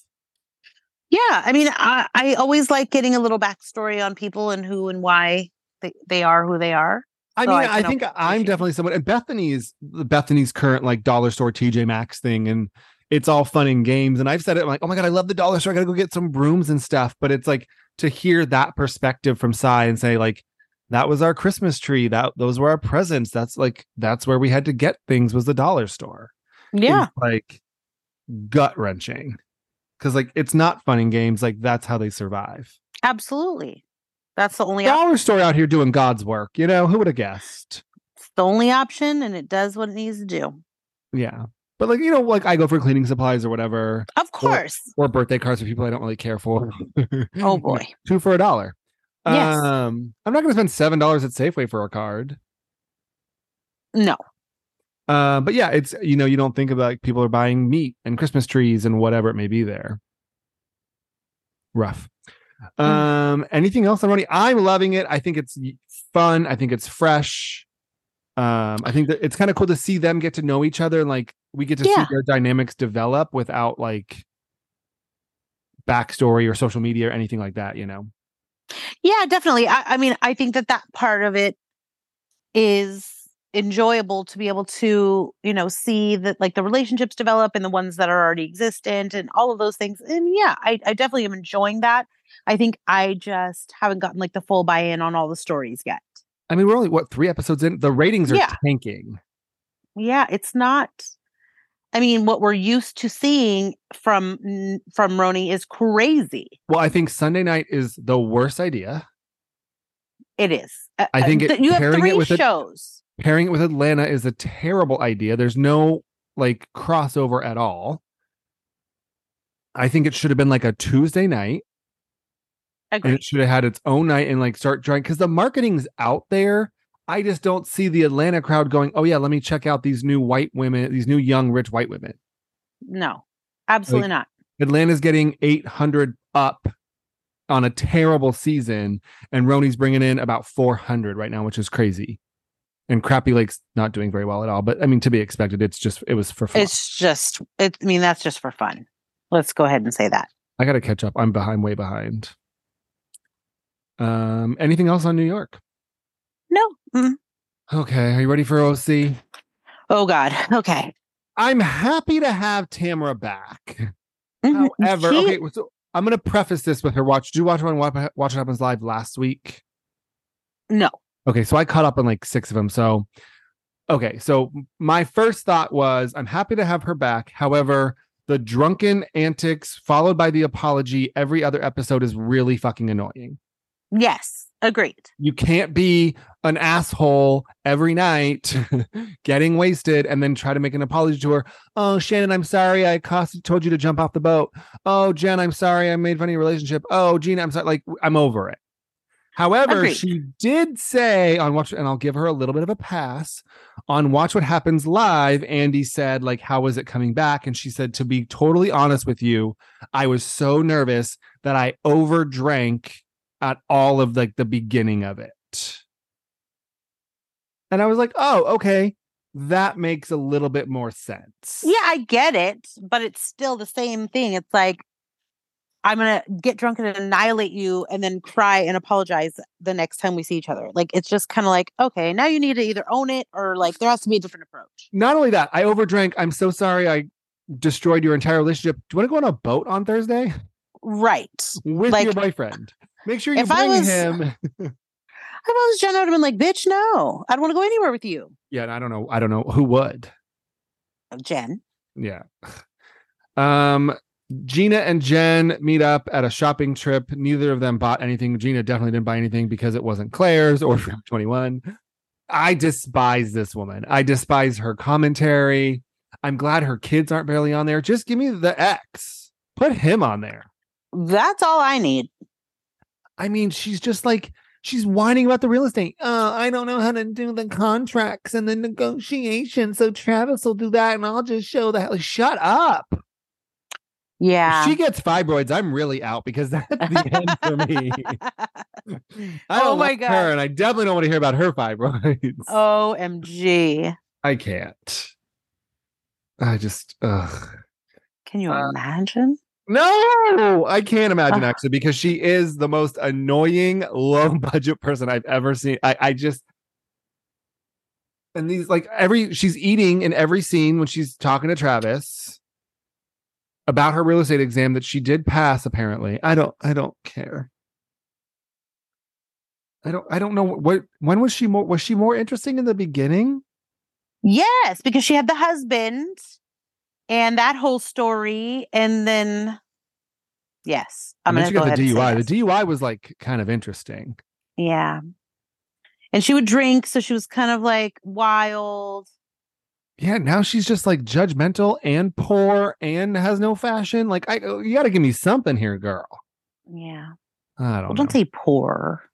Yeah, I mean, I, I always like getting a little backstory on people and who and why they, they are who they are. I So mean, I I, think I'm definitely someone. And Bethany's Bethany's current like dollar store TJ Maxx thing, and it's all fun and games. And I've said it I'm like, oh my god, I love the dollar store. I gotta go get some brooms and stuff. But it's like to hear that perspective from Sai and say like, that was our Christmas tree. That those were our presents. That's like that's where we had to get things was the dollar store. Yeah, is, like gut wrenching because like it's not fun and games. Like that's how they survive. absolutely. That's the only Dollar store out here doing God's work. You know who would have guessed? it's the only option, and it does what it needs to do. Yeah. But like, you know, like I go for cleaning supplies or whatever, Of course. or birthday cards for people I don't really care for. Oh (laughs) boy. Two for a dollar. Yes. Um, I'm not gonna spend seven dollars at Safeway for a card. No. Uh, but yeah, it's you know you don't think about like people are buying meat and Christmas trees and whatever it may be there. Rough. Um, anything else on RHONY? I'm loving it. I think it's fun. I think it's fresh. Um, I think that it's kind of cool to see them get to know each other and like we get to Yeah. see their dynamics develop without like backstory or social media or anything like that. You know. Yeah, definitely. I, I mean, I think that that part of it is enjoyable to be able to, you know, see that like the relationships develop and the ones that are already existent and all of those things. And yeah, I, I definitely am enjoying that. I think I just haven't gotten like the full buy in on all the stories yet. I mean, we're only what three episodes in. The ratings are Yeah. tanking. Yeah, it's not. I mean, what we're used to seeing from from RHONY is crazy. Well, I think Sunday night is the worst idea. It is. Uh, I uh, think it- you have it three a- shows. Pairing it with Atlanta is a terrible idea. There's no like crossover at all. I think it should have been like a Tuesday night and it should have had its own night and like start trying because the marketing's out there. I just don't see the Atlanta crowd going, oh, yeah, let me check out these new white women, these new young rich white women. No, absolutely not. Atlanta's getting 800 up on a terrible season, and RHONY's bringing in about 400 right now, which is crazy. And Crappie Lake's not doing very well at all, but I mean, to be expected. It's just, it was for fun. It's just, it, I mean, that's just for fun. Let's go ahead and say that. I got to catch up. I'm behind, way behind. Um, anything else on New York? No. Mm. Okay, are you ready for OC? Oh God. (laughs) Okay. I'm happy to have Tamra back. Mhm. However, She- okay, so I'm going to preface this with her watch. Do you watch one? Watch Watch What Happens Live last week? No. Okay, so I caught up on like six of them. So, okay, so my first thought was I'm happy to have her back. However, the drunken antics followed by the apology every other episode is really fucking annoying. Yes. Agreed. You can't be an asshole every night (laughs) getting wasted and then try to make an apology to her. Oh, Shannon, I'm sorry. I cost, told you to jump off the boat. Oh, Jenn, I'm sorry. I made fun of your relationship. Oh, Gina, I'm sorry. Like, I'm over it. However, Agreed. she did say on Watch, and I'll give her a little bit of a pass on Watch What Happens Live. Andy said, like, how was it coming back? And she said, to be totally honest with you, I was so nervous that I overdrank at all of like the beginning of it. And I was like, oh, okay. That makes a little bit more sense. Yeah, I get it, but it's still the same thing. It's like I'm gonna get drunk and annihilate you, and then cry and apologize the next time we see each other. Like it's just kind of like, okay, now you need to either own it or like there has to be a different approach. Not only that, I overdrank. I'm so sorry I destroyed your entire relationship. Do you want to go on a boat on Thursday Right. with Like, your boyfriend? Make sure you if bring was- him. (laughs) (laughs) If I was Jenn, I would have been like, bitch, no, I don't want to go anywhere with you. yeah, and I don't know. I don't know who would. Jenn. Yeah. (sighs) Um, Gina and Jenn meet up at a shopping trip. Neither of them bought anything. Gina definitely didn't buy anything because it wasn't Claire's or Forever (laughs) 21. I despise this woman. I despise her commentary. I'm glad her kids aren't barely on there. Just give me the X. Put him on there. That's all I need. I mean, she's just like she's whining about the real estate. Uh, I don't know how to do the contracts and the negotiations, so Travis will do that, and I'll just show that. Like, shut up. Yeah. If she gets fibroids, I'm really out because (laughs) that's the end for me. (laughs) I Oh don't my like God. her, and I definitely don't want to hear about her fibroids. OMG. I can't. I just, ugh. Can you Uh, imagine? No, I can't imagine Ugh. actually because she is the most annoying low (laughs) budget person I've ever seen. I, I just and these like every she's eating in every scene when she's talking to Travis about her real estate exam that she did pass apparently. I don't I don't care. I don't I don't know what when was she more was she more interesting in the beginning? Yes, because she had the husband and that whole story. And then, yes, I'm going to go ahead the DUI. The DUI was like kind of interesting. Yeah. And she would drink. So she was kind of like wild. Yeah, now she's just like judgmental and poor and has no fashion. Like, I oh, you got to give me something here, girl. Yeah. I don't Well, know. don't say poor.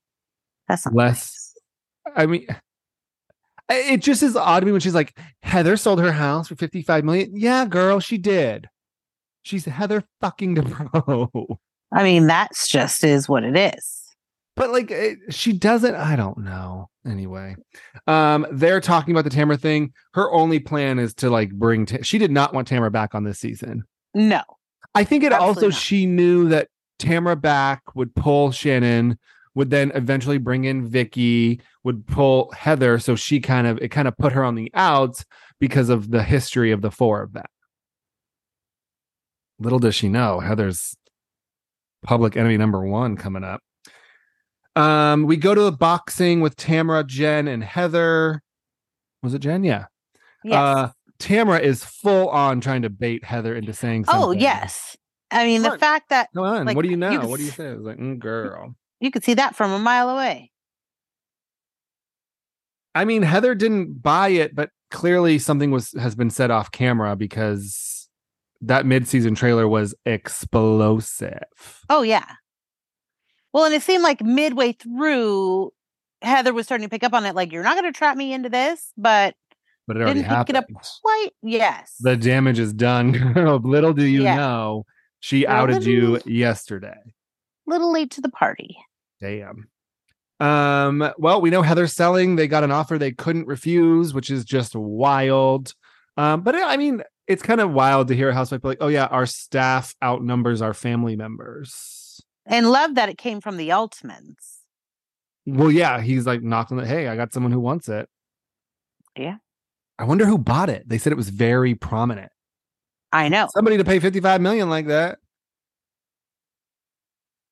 That's not Less- nice. I mean, it just is odd to me when she's like, Heather sold her house for 55 million. Yeah, girl, she did. She's Heather fucking Dubrow. I mean, that's just is what it is. But like it, she doesn't, I don't know. Anyway, um, they're talking about the Tamra thing. Her only plan is to like bring. Ta- she did not want Tamra back on this season. No. I think it also not. she knew that Tamra back would pull Shannon, would then eventually bring in Vicki, would pull Heather. So she kind of it kind of put her on the outs because of the history of the four of them. Little does she know, Heather's public enemy number one coming up. Um, we go to the boxing with Tamra, Jenn, and Heather. Was it Jenn? Yeah. Yes. Uh, Tamra is full on trying to bait Heather into saying something. oh, yes. I mean, Come the on. fact that Come on. Like, what do you you know? could what do you s- say? It's like, mm, girl. you could see that from a mile away. I mean, Heather didn't buy it, but clearly something was has been said off camera because that mid-season trailer was explosive. Oh, yeah. Well, and it seemed like midway through, Heather was starting to pick up on it. Like, you're not going to trap me into this, but But it already didn't pick it up quite. Yes. The damage is done. (laughs) Little do you Yeah. know, she A outed you yesterday. little late to the party. Damn. Um, well, we know Heather's selling. They got an offer they couldn't refuse, which is just wild. Um, but I mean, it's kind of wild to hear a housewife be like, oh yeah, our staff outnumbers our family members. And love that it came from the Altmans. Well, yeah, he's like knocking it. Hey, I got someone who wants it. Yeah. I wonder who bought it. They said it was very prominent. I know. Somebody to pay 55 million like that.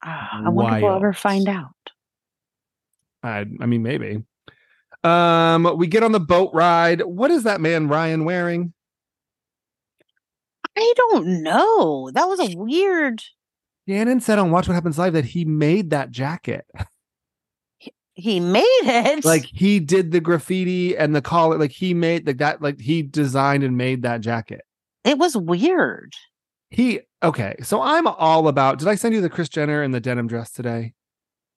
Ah, I wonder if we'll ever find out. I, I mean, maybe. Um, we get on the boat ride. What is that man Ryan wearing? I don't know. That was a weird. Gannon said on Watch What Happens Live that he made that jacket. He made it. Like he did the graffiti and the collar. Like he made like that. Like he designed and made that jacket. it was weird. He okay. So I'm all about. Did I send you the Kris Jenner and the denim dress today?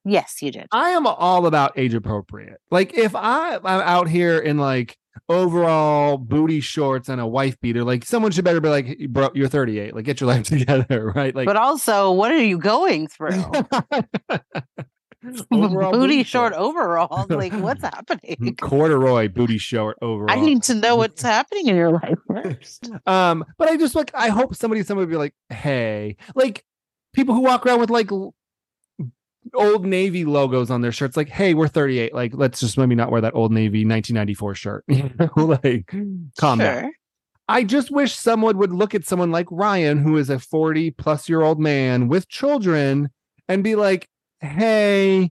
Yes, you did. I am all about age appropriate. Like if I I'm out here in like overall booty shorts and a wife beater, like someone should better be like, bro, you're 38. Like get your life (laughs) together, right? Like but also, what are you going through? (laughs) overall (laughs) booty short shorts. overalls. Like, what's happening? corduroy booty short overall. I need to know what's happening in your life first. um, but I just like I hope somebody somebody be like, hey, like people who walk around with like old navy logos on their shirts, like, hey, we're 38. Like, let's just maybe not wear that old navy 1994 shirt. (laughs) You know, like calm down. I just wish someone would look at someone like Ryan, who is a 40 plus year old man with children, and be like, hey,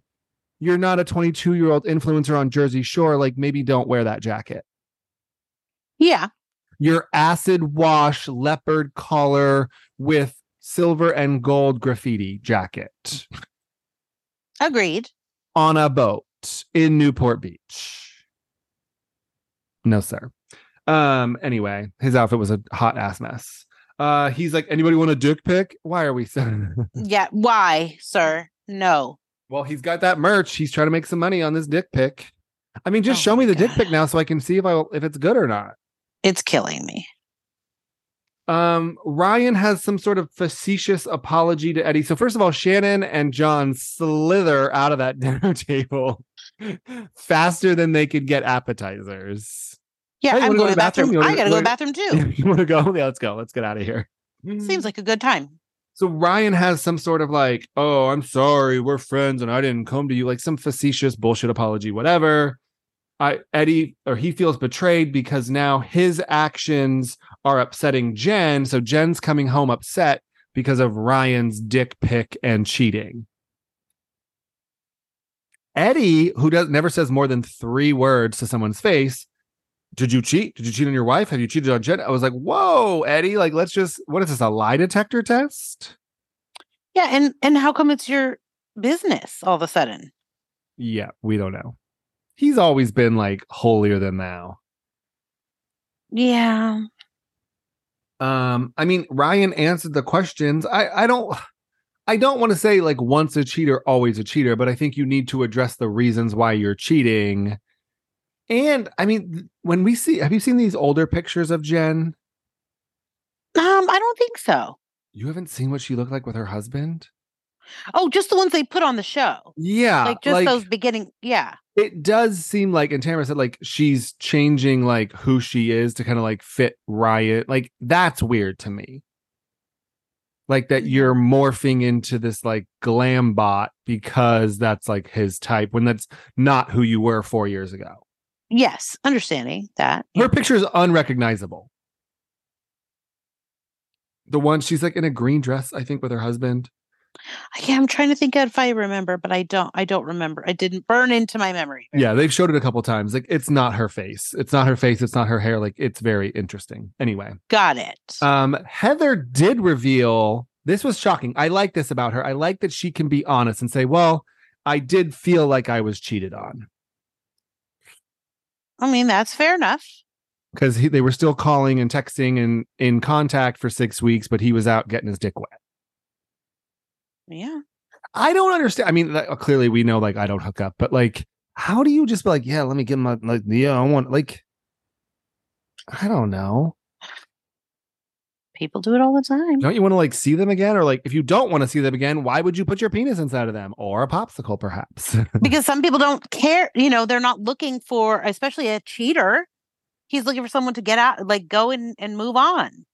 you're not a 22 year old influencer on Jersey Shore. Like, maybe don't wear that jacket. Yeah. Your acid wash leopard collar with silver and gold graffiti jacket Agreed. on a boat in Newport Beach. No, sir. Um, anyway, his outfit was a hot ass mess. Uh, he's like, anybody want a dick pic? Why are we saying? (laughs) Yeah. Why, sir? No. well, he's got that merch. He's trying to make some money on this dick pic. I mean, just Oh show me the dick God. pic now so I can see if I if it's good or not. It's killing me. Um, Ryan has some sort of facetious apology to Eddie. So first of all, Shannon and John slither out of that (laughs) dinner table faster than they could get appetizers. Yeah, Hey, I'm wanna go going to the bathroom. bathroom? I got to go to the bathroom too. (laughs) you want to go? Yeah, let's go. Let's get out of here. Seems like a good time. So Ryan has some sort of like, oh, I'm sorry, we're friends, and I didn't come to you, like some facetious bullshit apology, whatever. I Eddie or he feels betrayed because now his actions are upsetting Jenn. So Jenn's coming home upset because of Ryan's dick pic and cheating. Eddie, who does never says more than three words to someone's face, did you cheat? Did you cheat on your wife? Have you cheated on Jen? I was like, whoa, Eddie, like let's just what is this, a lie detector test? Yeah, and and how come it's your business all of a sudden? Yeah, we don't know. He's always been like holier than thou. Yeah. Um, I mean, Ryan answered the questions. I I don't I don't want to say like once a cheater, always a cheater, but I think you need to address the reasons why you're cheating And I mean, when we see, have you seen these older pictures of Jenn? Um, I don't think so. You haven't seen what she looked like with her husband? Oh, just the ones they put on the show. Yeah. like just those beginning. Yeah. It does seem like and Tamra said like she's changing like who she is to kind of like fit Ryan. Like that's weird to me. Like that you're morphing into this like glam bot because that's like his type when that's not who you were four years ago. Yes. Understanding that. Her picture is unrecognizable. The one she's like in a green dress, I think, with her husband. Yeah, I'm trying to think if I remember, but I don't. I don't remember. I didn't burn into my memory. Yeah, they've showed it a couple times. Like it's not her face. It's not her face. It's not her hair. Like it's very interesting. Anyway. Got it. Um, Heather did reveal this was shocking. I like this about her. I like that she can be honest and say, Well, I did feel like I was cheated on I mean, that's fair enough. because they were still calling and texting and in contact for six weeks, but he was out getting his dick wet. Yeah. I don't understand. I mean, like, uh, clearly we know like I don't hook up, but like, how do you just be like, Yeah, let me get my like, yeah, I want like, I don't know. People do it all the time. Don't you want to like see them again? Or like, if you don't want to see them again, why would you put your penis inside of them or a popsicle, perhaps? (laughs) because some people don't care. You know, they're not looking for, especially a cheater. He's looking for someone to get out, like go and, and move on.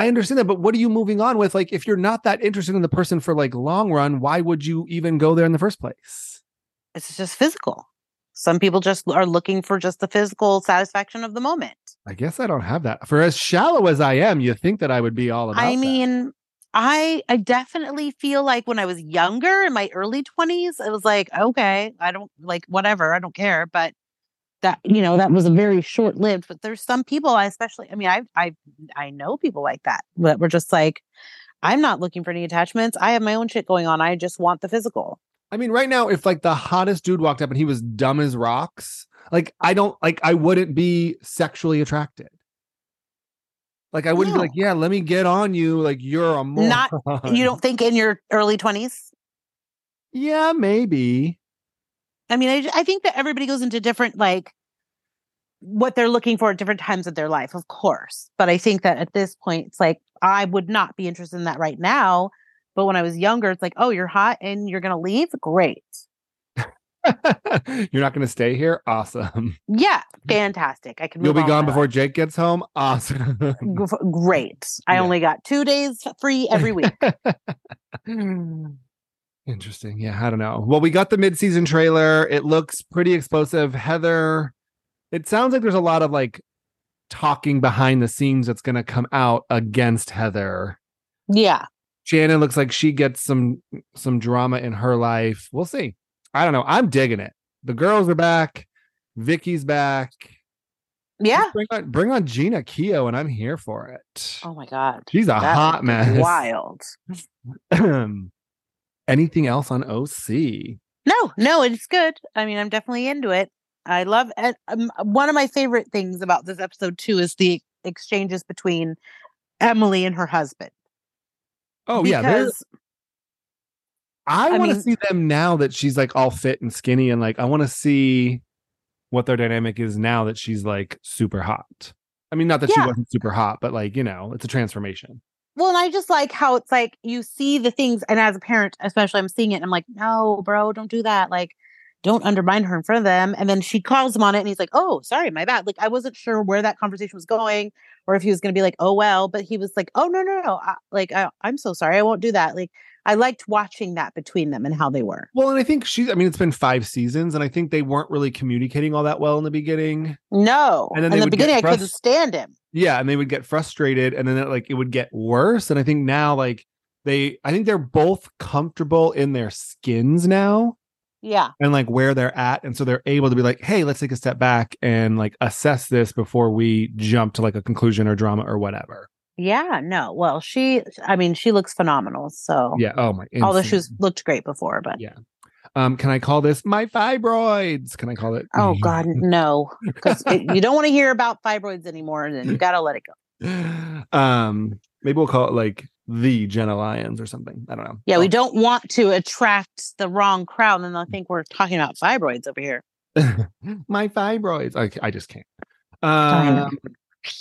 I understand that, but what are you moving on with? Like, if you're not that interested in the person for like long run, why would you even go there in the first place? It's just physical. Some people just are looking for just the physical satisfaction of the moment. I guess I don't have that. For as shallow as I am, you think that I would be all about. I that. mean, I I definitely feel like when I was younger in my early 20s, it was like, okay, I don't like whatever, I don't care. But that, you know, that was a very short lived. But there's some people, I especially, I mean, I I I know people like that that were just like, I'm not looking for any attachments. I have my own shit going on. I just want the physical. I mean, right now, if like the hottest dude walked up and he was dumb as rocks, like I don't like I wouldn't be sexually attracted. Like I wouldn't No. be like, yeah, let me get on you. Like you're a moron. Not- You don't think in your early 20s? Yeah, maybe. I mean, I, I think that everybody goes into different, like, what they're looking for at different times of their life, of course. But I think that at this point, it's like, I would not be interested in that right now. But when I was younger, it's like, oh, you're hot and you're going to leave? Great. (laughs) you're not going to stay here. Awesome. Yeah, fantastic. I can You'll be gone before life. Jake gets home. Awesome. Great. I Yeah. only got two days free every week. (laughs) (laughs) Interesting. Yeah, I don't know. Well, we got the mid-season trailer. It looks pretty explosive. Heather, it sounds like there's a lot of like talking behind the scenes that's going to come out against Heather. yeah. Shannon looks like she gets some some drama in her life. We'll see. I don't know. I'm digging it. The girls are back. Vicki's back. Yeah. Bring on, bring on Gina Keo, and I'm here for it. Oh my God. She's a That hot mess. Wild. (clears throat) (laughs) Anything else on OC? No, no, it's good. I mean, I'm definitely into it. I love it. Um, one of my favorite things about this episode too is the exchanges between Emily and her husband. Oh yeah, I, I want to see them now that she's like all fit and skinny, and like I want to see what their dynamic is now that she's like super hot. I mean, not that she wasn't super hot, but like you know, it's a transformation. Well, and I just like how it's like you see the things, and as a parent, especially, I'm seeing it, and I'm like, no, bro, don't do that. Like, don't undermine her in front of them. And then she calls him on it, and he's like, oh, sorry, my bad. Like, I wasn't sure where that conversation was going, or if he was going to be like, oh well, but he was like, oh no, no, no, I, like, I, I'm so sorry, I won't do that. Like, I liked watching that between them and how they were. Well, and I think she's. I mean, it's been five seasons, and I think they weren't really communicating all that well in the beginning. No. And then in the beginning, I couldn't stand him. Yeah, and they would get frustrated, and then it, like it would get worse. And I think now, like they, I think they're both comfortable in their skins now. Yeah. and like where they're at and so they're able to be like hey let's take a step back and like assess this before we jump to like a conclusion or drama or whatever Yeah. No. Well, she, I mean, she looks phenomenal. So, yeah oh my although insane. she was, looked great before, but Yeah. um can i call this my fibroids can i call it oh, God, no. Because you don't want to hear about fibroids anymore. Then you got to let it go. (laughs) um maybe we'll call it like the jenna lyons or something i don't know Yeah. We don't want to attract the wrong crowd. And they'll think we're talking about fibroids over here. (laughs) my fibroids. I, I just can't. Um,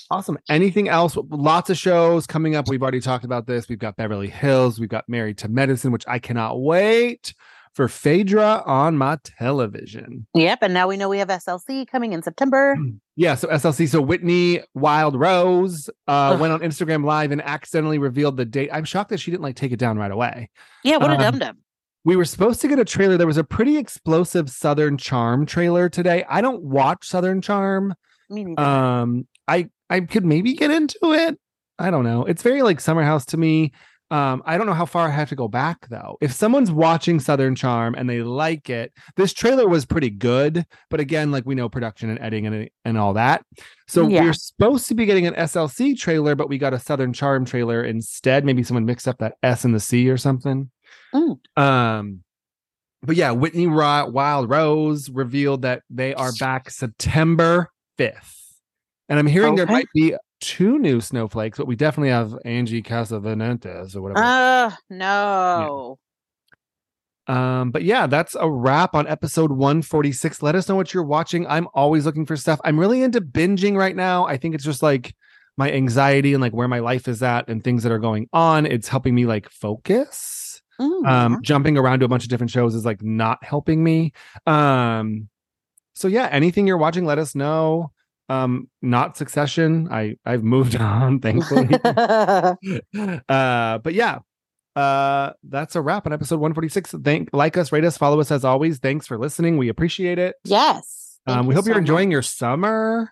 awesome. Anything else? Lots of shows coming up. We've already talked about this. We've got Beverly Hills. We've got Married to Medicine, which I cannot wait for Phaedra on my television. Yep. And now we know we have SLC coming in September. (clears throat) Yeah, so SLC. So Whitney Wild Rose uh, went on Instagram Live and accidentally revealed the date. I'm shocked that she didn't like take it down right away. Yeah. What a Um, dum dum. We were supposed to get a trailer. There was a pretty explosive Southern Charm trailer today. I don't watch Southern Charm. Um, I I could maybe get into it. I don't know. It's very like Summer House to me. Um, I don't know how far I have to go back though. If someone's watching Southern Charm and they like it, this trailer was pretty good. But again, like we know production and editing and and all that. So Yeah. we're supposed to be getting an SLC trailer, but we got a Southern Charm trailer instead. Maybe someone mixed up that S and the C or something. Mm. Um, but yeah, Whitney Ro- Wild Rose revealed that they are back September 5th. And I'm hearing there might be two new snowflakes, but we definitely have Angie Casavenentes or whatever. Uh, no. Um, but yeah, that's a wrap on episode 146. Let us know what you're watching. I'm always looking for stuff. I'm really into binging right now. I think it's just like my anxiety and like where my life is at and things that are going on. It's helping me like focus. Mm. um jumping around to a bunch of different shows is like not helping me um so yeah anything you're watching let us know um not succession i i've moved (laughs) on thankfully (laughs) uh but yeah uh that's a wrap on episode 146 thank like us rate us follow us as always thanks for listening we appreciate it yes. Um we hope you're enjoying much. your summer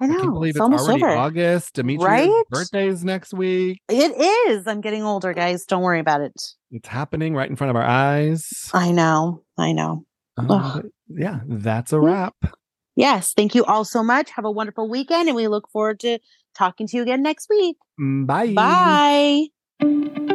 I i know. can't believe it's it's, almost already over. august demetrius Right? birthday's next week It is. I'm getting older, guys. Don't worry about it. it's happening right in front of our eyes I know. I know. Um, yeah that's a wrap Yes. Thank you all so much. Have a wonderful weekend. And we look forward to talking to you again next week. Mm, bye. Bye.